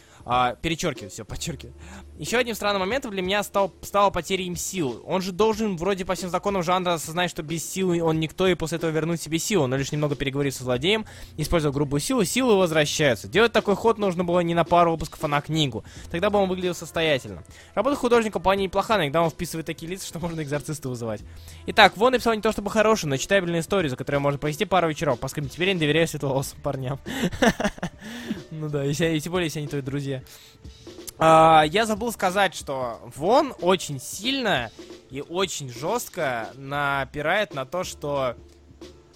Перечеркивает все, подчеркивает. Еще одним странным моментом для меня стал, стала потеря им сил. Он же должен вроде по всем законам жанра осознать, что без силы он никто, и после этого вернуть себе силу. Но лишь немного переговорив со злодеем, используя грубую силу, силы возвращаются. Делать такой ход нужно было не на пару выпусков, а на книгу. Тогда бы он выглядел состоятельно. Работа художника вполне неплоха, но иногда он вписывает такие лица, что <laughs> можно экзорциста вызывать. Итак, Вон написал не то чтобы хорошую, но читабельную историю, за которую можно провести пару вечеров, поскольку теперь я не доверяю светловолосым парням. <laughs> Ну да, и тем более, если они твои друзья. А, Я забыл сказать, что Вон очень сильно и очень жестко напирает на то, что...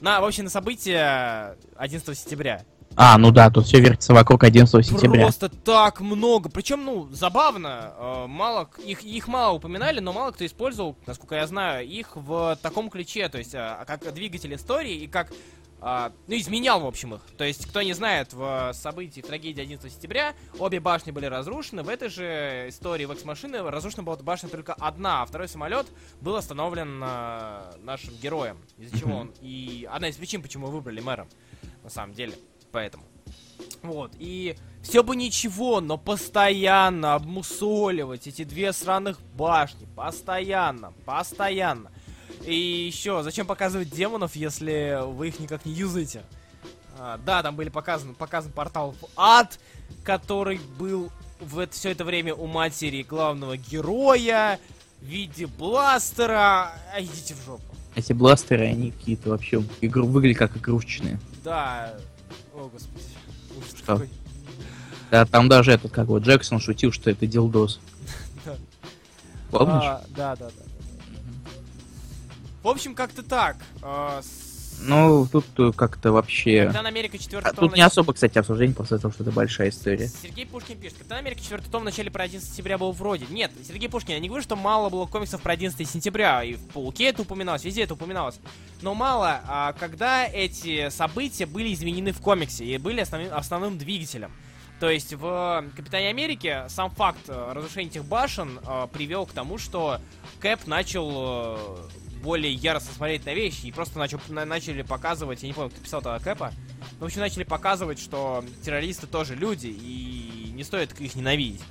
На, в общем, на события 11 сентября. А, ну да, тут все вертится вокруг 11 сентября. Просто так много. Причем, ну, забавно, э, мало их, их мало упоминали, но мало кто использовал, насколько я знаю, их в таком ключе, то есть э, как двигатель истории и как а, ну, изменял, в общем, их. То есть, кто не знает, в событии в трагедии 11 сентября обе башни были разрушены. В этой же истории в Экс-машины разрушена была башня только одна, а второй самолет был остановлен э, нашим героем. Из-за чего он... И одна из причин, почему выбрали мэром, на самом деле. Поэтому. Вот, и все бы ничего, но постоянно обмусоливать эти две сраных башни. Постоянно, постоянно. И еще, зачем показывать демонов, если вы их никак не юзаете? А, да, там были показаны, показан портал в ад, который был в это, все это время у матери главного героя в виде бластера. А идите в жопу. Эти бластеры, они какие-то вообще игру выглядят как игрушечные. Да. О, господи. Ужас Что? какой. Да, там даже этот, как вот Джексон шутил, что это дилдос. <laughs> Да. Помнишь? А, да, да, да. В общем, как-то так. А, с- Ну, тут э, как-то вообще... Капитан Америка 4 А тут не особо, кстати, обсуждение, после того, что это большая история. Сергей Пушкин пишет, Капитан Америка 4 том в начале про 11 сентября был вроде. Нет, Сергей Пушкин, я не говорю, что мало было комиксов про 11 сентября, и в Пауке это упоминалось, везде это упоминалось. Но мало, а, когда эти события были изменены в комиксе и были основным, основным двигателем. То есть в Капитане Америке сам факт э, разрушения этих башен э, привел к тому, что Кэп начал э, более яростно смотреть на вещи и просто начал, на- начали показывать, я не помню, кто писал тогда Кэпа, но в общем начали показывать, что террористы тоже люди и не стоит их ненавидеть.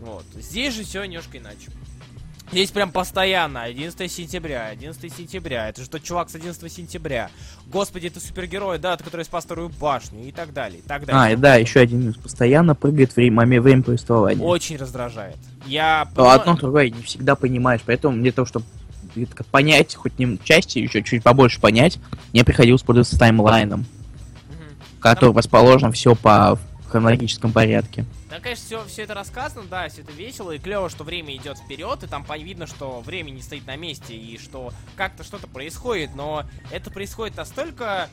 Вот. Здесь же все немножко иначе. Здесь прям постоянно 11 сентября, 11 сентября, это же тот чувак с 11 сентября. Господи, это супергерой, да, который спас вторую башню и так далее, и так далее. А, и да, еще один минус. Постоянно прыгает время, время повествования. Очень раздражает. Я понимаю- одно, другое не всегда понимаешь, поэтому для того, чтобы понять, хоть не части, еще чуть побольше понять, мне приходилось пользоваться таймлайном, в котором расположено все по хронологическом порядке. Да, конечно, все, все это рассказано, да, все это весело и клево, что время идет вперед, и там видно, что время не стоит на месте, и что как-то что-то происходит, но это происходит настолько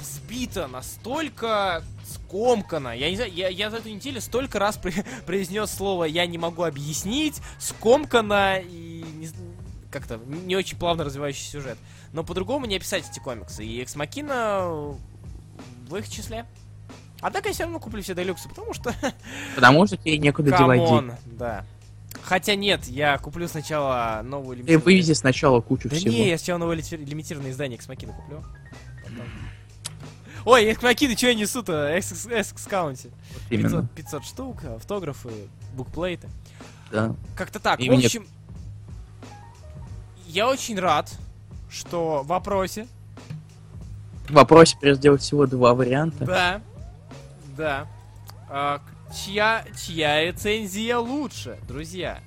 сбито, настолько скомкано. Я не знаю, я, я за эту неделю столько раз <laughs> при- произнес слово «я не могу объяснить», скомкано и не как-то не очень плавно развивающий сюжет. Но по-другому не описать эти комиксы. И Ex Machina в их числе. Однако я все равно куплю все делюксы, потому что <laughs> Потому что тебе некуда девать. Come on, да. Хотя нет, я куплю сначала новую Ты лимитированную... вывези сначала кучу Да всего. не, я сначала новое лимитированное издание Эксмакина куплю. Потом. Ой, Эксмакины, что я несу-то? Экс-каунти. Вот именно. 500, 500 штук, автографы, букплейты. Да. Как-то так. И в общем, я очень рад, что в вопросе, В вопросе придется сделать всего два варианта. да, да, а, чья, чья рецензия лучше, друзья?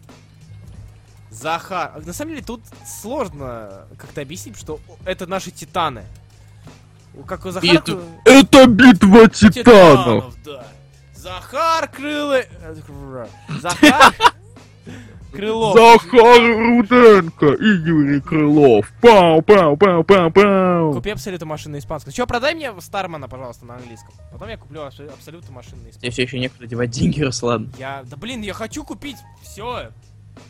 Захар. На самом деле тут сложно как-то объяснить, что это наши титаны. Как у Захара... Бит- Это битва Титанов, да. Захар Крылы... Захар Крылов. Захар Руденко и Юрий Крылов. Пау, пау, пау, пау, пау. Купи абсолютно машину на испанском. Че, продай мне Стармана, пожалуйста, на английском. Потом я куплю абсо- абсолютно машину на испанском. Тебе все еще некуда девать деньги, Руслан. Я... Да блин, я хочу купить все.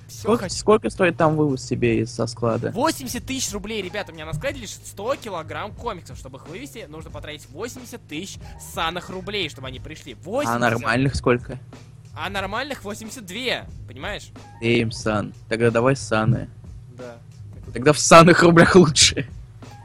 Все Сколько, хочу. сколько стоит там вывоз себе из со склада? 80 тысяч рублей, ребята, у меня на складе лишь 100 килограмм комиксов. Чтобы их вывести, нужно потратить 80 тысяч санных рублей, чтобы они пришли. 80. А нормальных сколько? А нормальных 82, понимаешь? Эйм, Сан. Тогда давай Саны. Да. Тогда в Санных рублях лучше.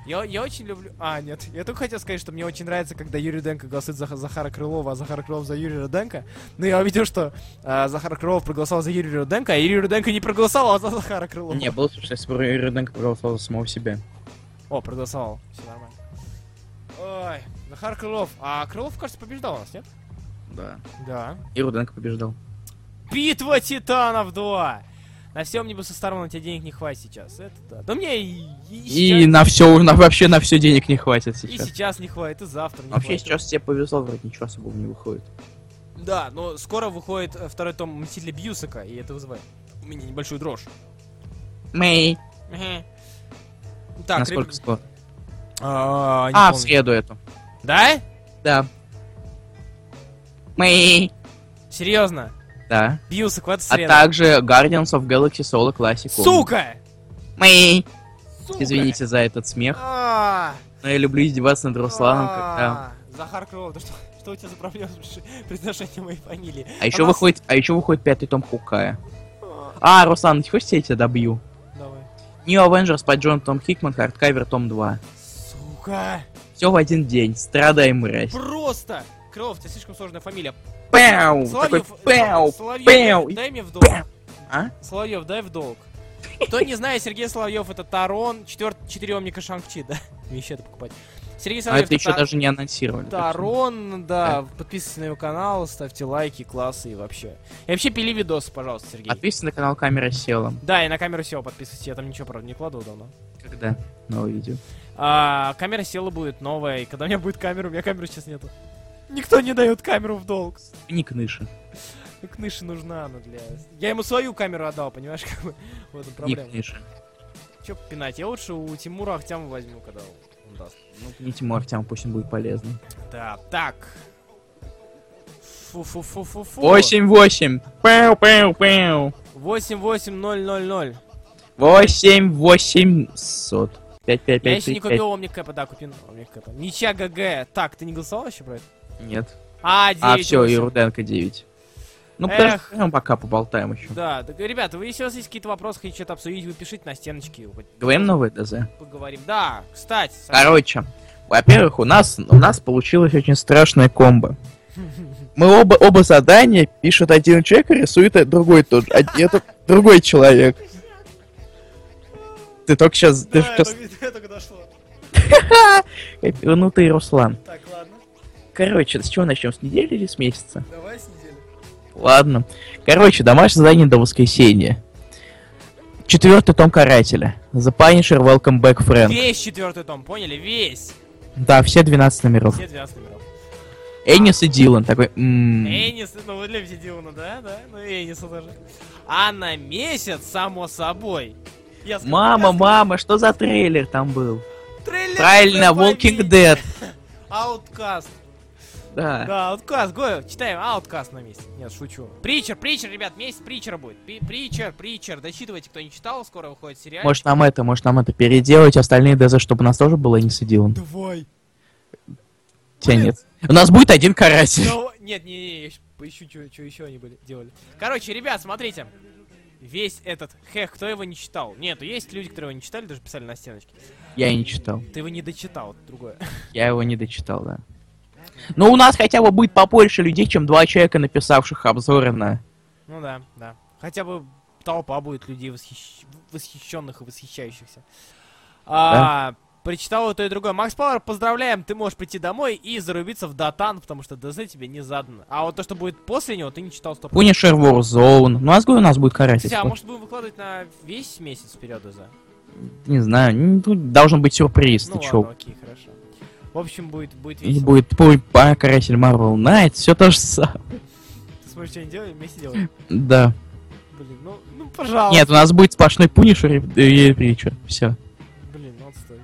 Я, я очень люблю... А, нет. Я только хотел сказать, что мне очень нравится, когда Юрий Руденко голосует за Захара Крылова, а Захар Крылов за Юрия Руденко. Но я увидел, что а, Захар Крылов проголосовал за Юрия Руденко, а Юрий Руденко не проголосовал, а за Захара Крылова. Не, было смешно, если бы Руденко проголосовал за самого себя. О, проголосовал. Все нормально. Ой, Захар Крылов. А Крылов, кажется, побеждал у нас, нет? Да. Да. И Руденко побеждал. Битва Титанов 2! На все омнибусы Стармана тебе денег не хватит сейчас. Это да. Да мне и, и И сейчас, на все, на, вообще на все денег не хватит и сейчас. сейчас не хватит, и завтра не Вообще хватит. сейчас тебе повезло, вроде ничего особого не выходит. Да, но скоро выходит э, второй том Мстителя Бьюсака, и это вызывает у меня небольшую дрожь. Мэй. Так, Насколько ребят- скоро? А, А, в среду эту. Да? Да. Мэй. Серьезно? Да. Бьюсак в эту А также Guardians of Galaxy Solo Classic. Сука! Мэй. Сука! Извините за этот смех, А, но я люблю издеваться над Русланом, когда... а, Захар Крылов, да что, что у тебя за проблема с произношением моей фамилии? А еще выходит, а еще выходит пятый том Хоукая. А, Руслан, ты хочешь, я тебя добью? Давай. New Avengers by Jonathan Hickman, hardcover том 2. Сука! Все в один день. Страдай, мразь. Просто! Крылов, у тебя слишком сложная фамилия. Пяу! Такой Соловьев, пяу! Соловьев, пяу, дай, мне в долг. А? Соловьев, дай в долг. Кто не знает, Сергей Соловьев это Тарон, четвер... четыреемника Шанг-Чи, да? Вещи это покупать. Сергей А Соловьев это еще Та- даже не анонсировали. Тарон, да, подписывайтесь на его канал, ставьте лайки, классы и вообще. И вообще пили видосы, пожалуйста, Сергей. Подписывайся на канал Камера Села. Да, и на камеру села подписывайтесь, я там ничего, правда, не кладу давно. Когда? Новое видео. А, камера села будет новая, и когда у меня будет камера, у меня камеры сейчас нету. Никто не дает камеру в долг. Не кныши. Кныши нужна она для... Я ему свою камеру отдал, понимаешь, <laughs> как бы в этом Не проблема. кныши. Че пинать? Я лучше у Тимура Ахтяма возьму, когда он даст. Ну, не Тимур Артем, пусть он будет полезным. Да, так. Фу-фу-фу-фу-фу. 8-8. Пяу, пяу, пяу. 88000. 8 800. 5 5 Я 5 еще не 5 купил Омникэпа, да, купил Омникэпа. Ничья ГГ. Так, ты не голосовал еще про это? Нет. А, 9. А, все, и Руденко 9. Ну, Эх. подожди, пока поболтаем еще. Да, так, ребята, вы, если у вас есть какие-то вопросы, хотите что-то обсудить, вы пишите на стеночке. Говорим новый ДЗ. Поговорим. Да, кстати. Саша, Короче, во-первых, у нас, у нас получилась очень страшная комбо. Мы оба, оба задания пишет один человек и рисует другой тот же. Это другой человек. Ты только сейчас... Ты Да, сейчас... это, это дошло. <laughs> Ну ты, Руслан. Так. Короче, с чего начнем? С недели или с месяца? Давай с недели. Ладно. Короче, домашнее задание до воскресенья. Четвертый том Карателя. The Punisher Welcome Back Friend. Весь четвертый том, поняли? Весь. Да, все 12 номеров. Все 12 номеров. Эннис и Дилан такой... м, Энис, ну вы любите Дилана, да? Да? Ну Эниса тоже. А на месяц, само собой. Я ск- Мама, я мама, что за трейлер там был? Трейлер Правильно, Walking. Dead. <laughs> Ауткаст. Да. Да, ауткаст, Гоя, читаем, ауткаст на месте. Нет, шучу. Притчер, притчер, ребят, месяц притчера будет. Притчер, притчер, дочитывайте, кто не читал, скоро выходит сериал. Может нам это, может нам это переделать, остальные ДЗ, чтобы у нас тоже было и Дилан. Давай. Тебя нет. У нас будет один каратель. Ну, нет, не, не, поищу, что еще они были, делали. Короче, ребят, смотрите. Весь этот хех, кто его не читал? Нет, есть люди, которые его не читали, даже писали на стеночке. Я и не читал. Ты его не дочитал, это другое. Я его не дочитал, да. Но у нас хотя бы будет побольше людей, чем два человека, написавших обзоры на... Ну да, да. Хотя бы толпа будет людей восхищ- восхищенных и восхищающихся. А, Прочитал и то и другое. Макс Пауэр, поздравляем, ты можешь прийти домой и зарубиться в Датан, потому что ДЗ тебе не задано. А вот то, что будет после него, ты не читал стоп. Punisher Warzone. Ну, а с у нас будет каратель. Кстати, а может будем выкладывать на весь месяц вперед ДЗ? Не знаю, ну, тут должен быть сюрприз. Ну Ты ладно, чё? окей, хорошо. В общем, будет, будет И весело. будет будет по каратель Marvel Knight, все то же самое. Ты смотришь, что они делают, вместе делаем. Да. Блин, ну, ну пожалуйста. Нет, у нас будет сплошной Punisher и, и Притчер. Все. Блин, ну отстой.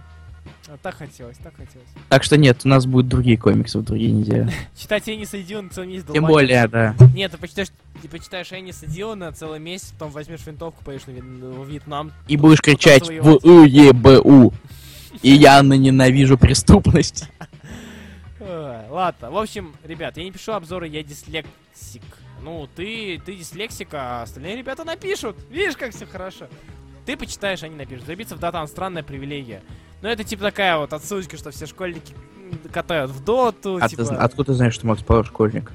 А, так хотелось, так хотелось. Так что нет, у нас будут другие комиксы в другие недели. <laughs> Читать Эниса и Дилана целый месяц Тем более, да. Нет, ты почитаешь, ты почитаешь Эниса Дилана целый месяц, потом возьмешь винтовку, поедешь на Вьетнам. И будешь кричать в. УЕБУ. И я ненавижу преступность. Ладно, в общем, ребят, я не пишу обзоры, я дислексик. Ну, ты, ты дислексика, а остальные ребята напишут. Видишь, как все хорошо. Ты почитаешь, они напишут. Забиться в датан странная привилегия. Ну, это типа такая вот отсылочка, что все школьники катают в доту. А типа... ты откуда ты знаешь, что Макс Пауэр школьник?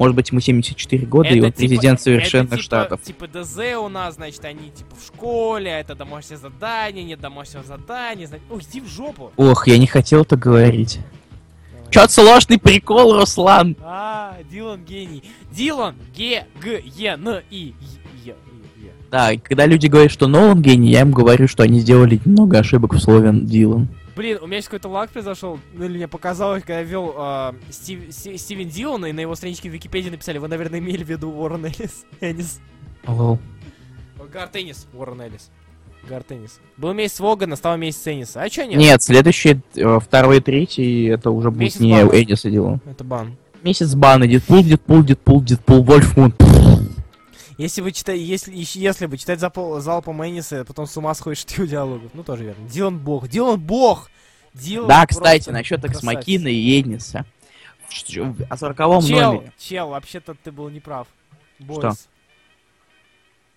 Может быть, ему 74 года, и Это он типа- президент совершенных типа- штатов. Типа ДЗ у нас, значит, они типа в школе, а это домашнее задание, нет домашнего задания. зна- Ой, иди в жопу. Ох, я не хотел это говорить. Чё сложный прикол, Руслан? А, Дилан гений. Дилан, Г, Г, Е, Н, И, Е. Да, и когда люди говорят, что Нолан гений, я им говорю, что они сделали много ошибок в слове Дилан. Блин, у меня сейчас какой-то лаг произошел, ну или мне показалось, когда я вел а, Стив- Си- Стивен Дилан, и на его страничке в Википедии написали, вы, наверное, имели в виду Уоррен Эллис. <laughs> Энис. Лол. Гар Теннис. Уоррен Эллис. Гар Теннис. Был месяц Вогана, стал месяц Энниса. А чё нет? Нет, следующий, э, второй и третий, это уже будет Месяц не бана. Эдиса Дилан. Это бан. Месяц бана, Дедпул, Дедпул, Дедпул, Дедпул, Вольфмун. Если вы читаете, если, если бы читать запол- залпом Энниса, потом с ума сходишь от его диалогов. Ну, тоже верно. Дилан бог. Дилан бог! Дилан Да, кстати, насчет красавец. Эксмакина и Эдиса. Ш- О сороковом Чел, номере. чел, вообще-то ты был неправ. Бойс.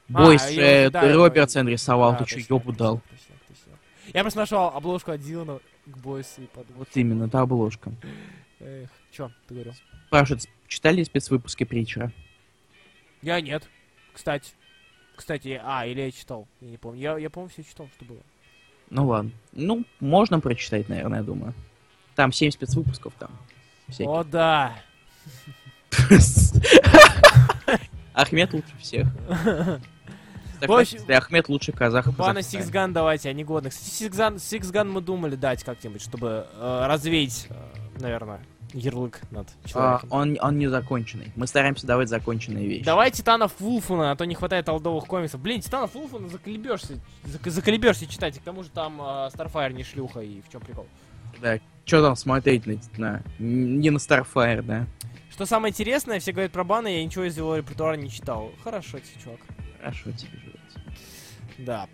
Бойс А, э, да, Робертсон рисовал, Да, ты точно, ёбу точно, дал? точно, точно. Я просто нашел обложку от Дилана к Бойсу и подумал. Вот именно, та обложка. Эх, чё, ты говорил? Спрашивают, читали спецвыпуски Притчера? Я нет. Кстати. Кстати, а, или я читал. Я не помню. Я, я помню, все читал, что было. Ну ладно. Ну, можно прочитать, наверное, я думаю. Там 7 спецвыпусков там. всяких. О, да. <laughs> Ахмед лучше всех. В общем, Ахмед лучший казах. Бана. Сиксган давайте, они годны. Кстати, Сиксган, Сиксган мы думали дать как-нибудь, чтобы э, развеять, э, наверное, ярлык над А, человеком. он, он не законченный. Мы стараемся давать законченные вещи. Давай Титанов Вулфуна, а то не хватает олдовых комиксов. Блин, Титанов Вулфуна заколебешься, зак- заколебешься читать, и к тому же там э, Starfire не шлюха, и в чем прикол. Да. Что там смотреть на, на- Не на Starfire, да. Что самое интересное, все говорят про Бана, я ничего из его репертуара не читал. Хорошо тебе, чувак. Хорошо тебе живется. Да.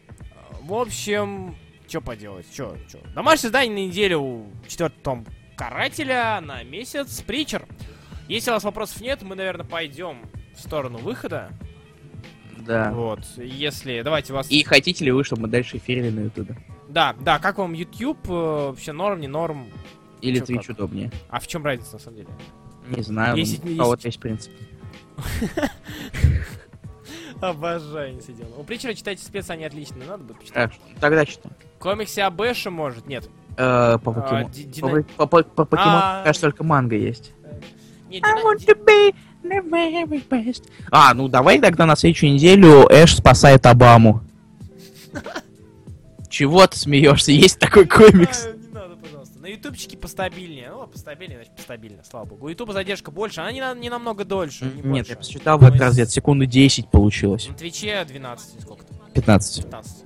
В общем, что поделать, что, что. Домашнее задание на неделю, четвертый том Карателя, на месяц Притчер. Если у вас вопросов нет, мы, наверное, пойдем в сторону выхода. Да. Вот, если, давайте вас... И хотите ли вы, чтобы мы дальше эфирили на ютубе? Да, да, как вам YouTube, э, вообще норм, не норм, Или Twitch как? удобнее? а в чем разница, на самом деле? Не знаю, ну, у кого-то есть принцип. <laughs> Обожаю не сидел. У Притчера читайте спец, они отличные, надо будет почитать. Тогда что? Комиксы о Бэше, может? Нет. Э, по А, покемону. По, по, по, по покемону, А. кажется, только манга есть. Нет, дина- ди- to be the very best. А, ну давай тогда на следующую неделю Эш спасает Обаму. <laughs> Чего ты смеешься? Есть такой комикс. А, Не надо, пожалуйста. На ютубчике постабильнее. Ну, постабильнее, значит, постабильно, слава богу. У ютуба задержка больше, она не, на- не намного дольше. не Нет, больше. я посчитал в этот раз где-то секунды 10 получилось. На Твиче 12, или сколько-то. 15. 15.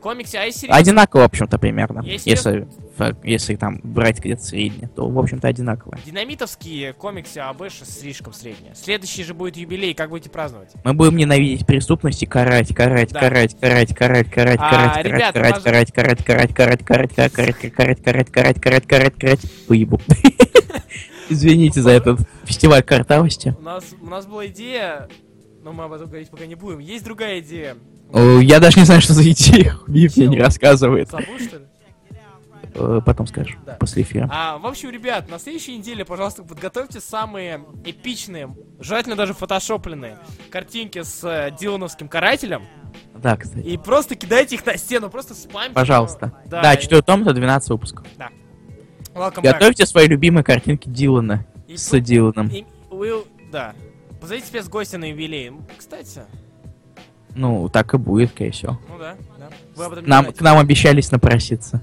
Комиксы, а если? Одинаково, в общем-то, примерно. Если, ф- если там брать где-то среднее, то, в общем-то, одинаково. Динамитовские комиксы Бэше слишком средние. Следующий же будет юбилей, как будете праздновать? Мы будем ненавидеть преступность и карать, карать, Да. карать, карать, карать, карать, А, карать, ребят, карать, пож- карать, карать, карать, карать, карать, карать, карать, карать, карать, карать, карать, карать, карать, поебу. Извините за этот фестиваль картавости. У нас, у нас была идея, но мы об этом говорить пока не будем. Есть другая идея. О, Я даже не знаю, что за идея. <laughs> Миф мне не рассказывает. Забыл, что ли? Э, Потом скажешь, Да. после эфира. А, в общем, ребят, на следующей неделе, пожалуйста, подготовьте самые эпичные, желательно даже фотошопленные картинки с э, Дилановским карателем Да, кстати. и просто кидайте их на стену, просто спамьте. Пожалуйста. Да, Да, и- четвертый том, это 12 выпусков. Welcome back. Готовьте свои любимые картинки Дилана И с Диланом. и- Will- да. Позовите спецгостя на юбилей. Кстати, Ну, так и будет, скорее всего. ну да, да. Вы об этом нам, знаете. к нам обещались напроситься.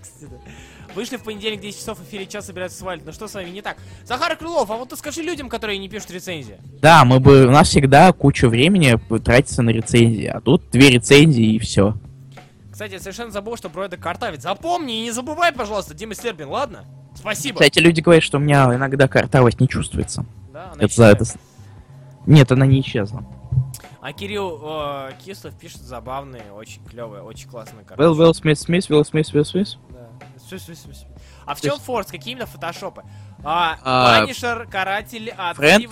Кстати, <laughs> да. Вышли в понедельник 10 часов, в эфире час собираются свалить. Ну что с вами не так? Захар Крылов, а вот ты скажи людям, которые не пишут рецензии. Да, мы бы... У нас всегда куча времени тратится на рецензии, а тут две рецензии и все. Кстати, я совершенно забыл, что про это картавит. Запомни и не забывай, пожалуйста, Дима Стербин, ладно? Спасибо. Кстати, люди говорят, что у меня иногда картавость не чувствуется. Да, она Это за исчезает. это... Нет, она не исчезла. А Кирилл э, Кислов пишет забавные, очень клевые, очень классные карты. Вилл, Вилл Смит, Смит, Вилл Смит, Вилл Смит. Да. Всё, всё, всё. А в чем форс? Какие именно фотошопы? А, Панишер, Каратель, Фрэнк,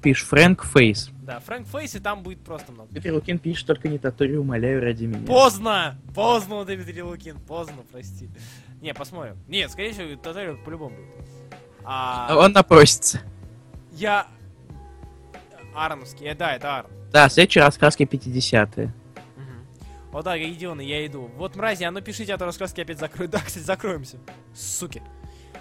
пишешь Фрэнк Фейс. Да, Фрэнк Фейс, и там будет просто много. Дмитрий Лукин пишет, только не татури, умоляю, ради меня. Поздно! Поздно, Дмитрий Лукин, поздно, прости. Не, посмотрим. Нет, скорее всего, Татарин по-любому будет. А, Он напросится. я... Арновский, э, да, это Арн. Да, следующий раскраски 50-е. Мгм. О да, идионы, я иду. Вот мрази, а ну пишите, а то раскраски опять закрою. <laughs> Да, кстати, закроемся. Суки.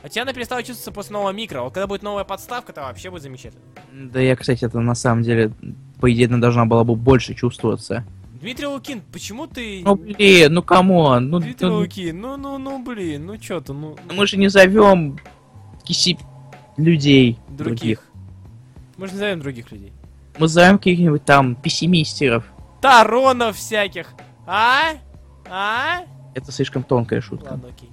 А тебя она перестала чувствоваться после нового микро. Вот когда будет новая подставка, то вообще будет замечательно. Да я, кстати, это на самом деле, по идее, она должна была бы больше чувствоваться. Дмитрий Лукин, почему ты... Ну, блин, ну камон, ну, Дмитрий ну, Лукин, ну, ну, ну, блин, ну чё ты, ну... ну мы же не зовем киси людей Других. Мы же назовем других людей. Мы зовем каких-нибудь там пессимистеров. Таронов всяких. А? А? Это слишком тонкая шутка. Ладно, окей.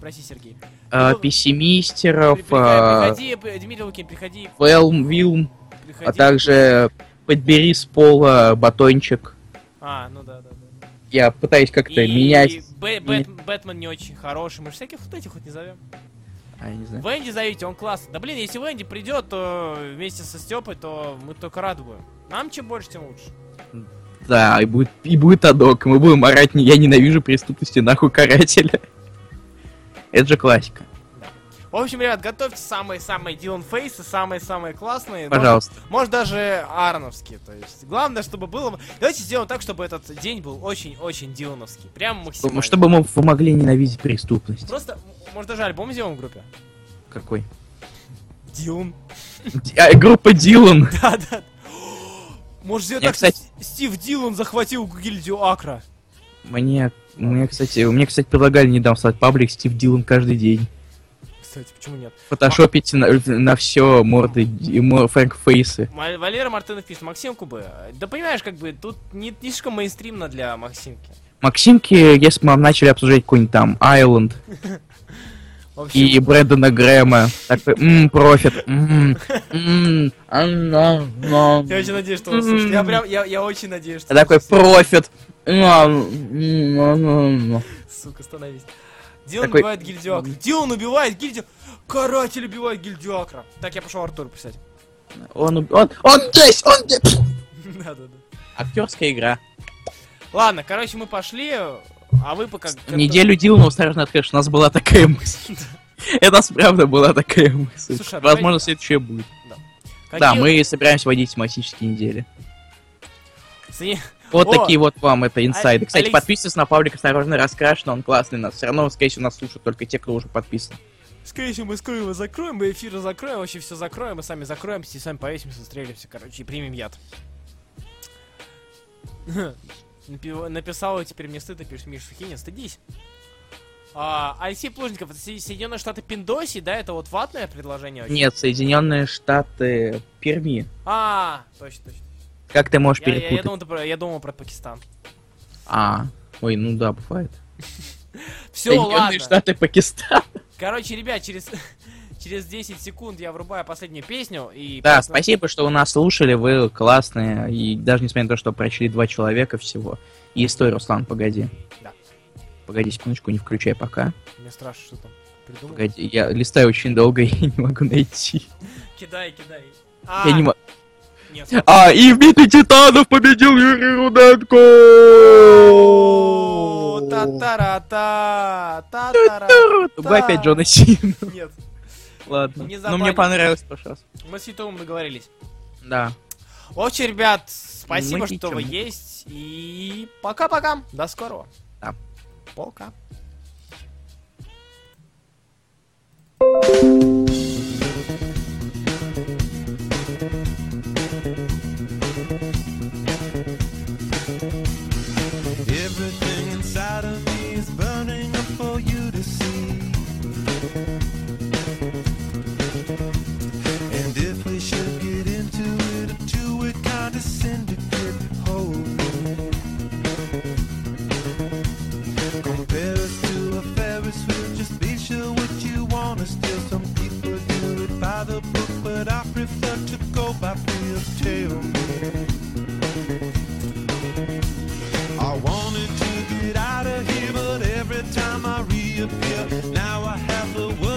Прости, Сергей. А, Ну, пессимистеров, При- а, Приходи, при- Дмитрий Лукин, приходи. Вэлм, Вилм, приходи. а также подбери с пола батончик. А, ну да, да, да. Я пытаюсь как-то И менять. Менять- Бэт- Бэтмен не очень хороший. Мы же всяких вот этих вот не зовем. А, я не знаю. Венди зовите, он классный. Да блин, если Венди придет, то вместе со Степой, то мы только рады будем. Нам чем больше, тем лучше. Да, и будет, и будет адок. Мы будем орать, не- я ненавижу преступности, нахуй карателя. <laughs> Это же классика. В общем, ребят, готовьте самые-самые Дилан Фейсы, самые-самые классные. Пожалуйста. Может, может, даже Арновские. То есть, главное, чтобы было... Давайте сделаем так, чтобы этот день был очень-очень Дилановский. Прям максимально. Чтобы мы вы могли ненавидеть преступность. Просто, может, даже альбом сделаем в группе? Какой? Дилан. Ди- а, группа Дилан. <laughs> Да, да. Может, сделать так, кстати- Стив Дилан захватил гильдию Акра. Мне, мне, кстати, мне, кстати, предлагали недавно стать паблик Стив Дилан каждый день. Кстати, почему нет? Фотошопить на, на все морды и мо- Фрэнк Фейсы. Ма- Валера Мартынов пишет, Максимку бы. Да понимаешь, как бы тут не, не слишком мейнстримно для Максимки. Максимки, если бы мы начали обсуждать какой-нибудь там Айленд <laughs> общем, и Брэндона Грэма, такой, ммм, профит, ммм, ммм, а, на, на». я очень надеюсь, что он слушает. Я прям, я, я очень надеюсь, что такой профит. на, на, на, на». Сука, становись. Дилан Такой- убивает гильдию Акра. Дилан убивает гильдию... Каратель убивает гильдию Акра. Так, я пошел Артур писать. Он, уб- он, он здесь, он здесь. <laughs> Да-да-да. Актерская игра. Ладно, короче, мы пошли, а вы пока... Неделю Дилана осторожно открыш, у нас была такая мысль. <laughs> <laughs> Это у нас правда была такая мысль. Слушай, а Возможно, следующее будет. Да, мы собираемся водить тематические недели. Вот О! такие вот вам это инсайды. Алекс- Кстати, Алекс- подписывайтесь на паблик «Осторожно раскрашено», он классный нас. Все равно, скорее всего, нас слушают только те, кто уже подписан. Скорее всего, мы скоро его закроем, мы эфир закроем, вообще все закроем, мы сами закроемся и сами повесимся, стрелимся, короче, и примем яд. <laughs> Напи- Написал, теперь мне стыдно, пишет Миша Сухинин, стыдись. А, Алексей Плужников, это Соединенные Штаты Пиндоси, да, это вот ватное предложение? очень? Нет, Соединенные Штаты Перми. А, точно, точно. Как ты можешь Я, я- я перепутать? думал, про- я думал про Пакистан. А, ой, ну да, бывает. <laughs> Все, ладно. Штаты Пакистан. Короче, ребят, через, <laughs> через 10 секунд я врубаю последнюю песню и... Да, просто- спасибо, что вы нас слушали, вы классные. И даже несмотря на то, что прочли два человека всего. И стой, Руслан, погоди. Да. Погоди секундочку, не включай пока. Мне страшно, что там придумал. Погоди, я листаю очень долго и <laughs> не могу найти. Кидай, кидай. Я не могу. А, и в битве титанов победил Юрий Руденко! Та-та-ра-та, та-та-ра. Вы опять Джона Сина. Нет, Ладно. Ну, мне понравилось в прошлый раз. мы с Ютубом договорились. Да. В общем, ребят, спасибо, Мы что вы есть. И пока-пока. До скорого. Да. Пока. Everything Compare to a Ferris wheel, just be sure what you wanna steal. Some people do it by the book, but I prefer to go by I wanted to get out of here, but every time I reappear, now I have the world.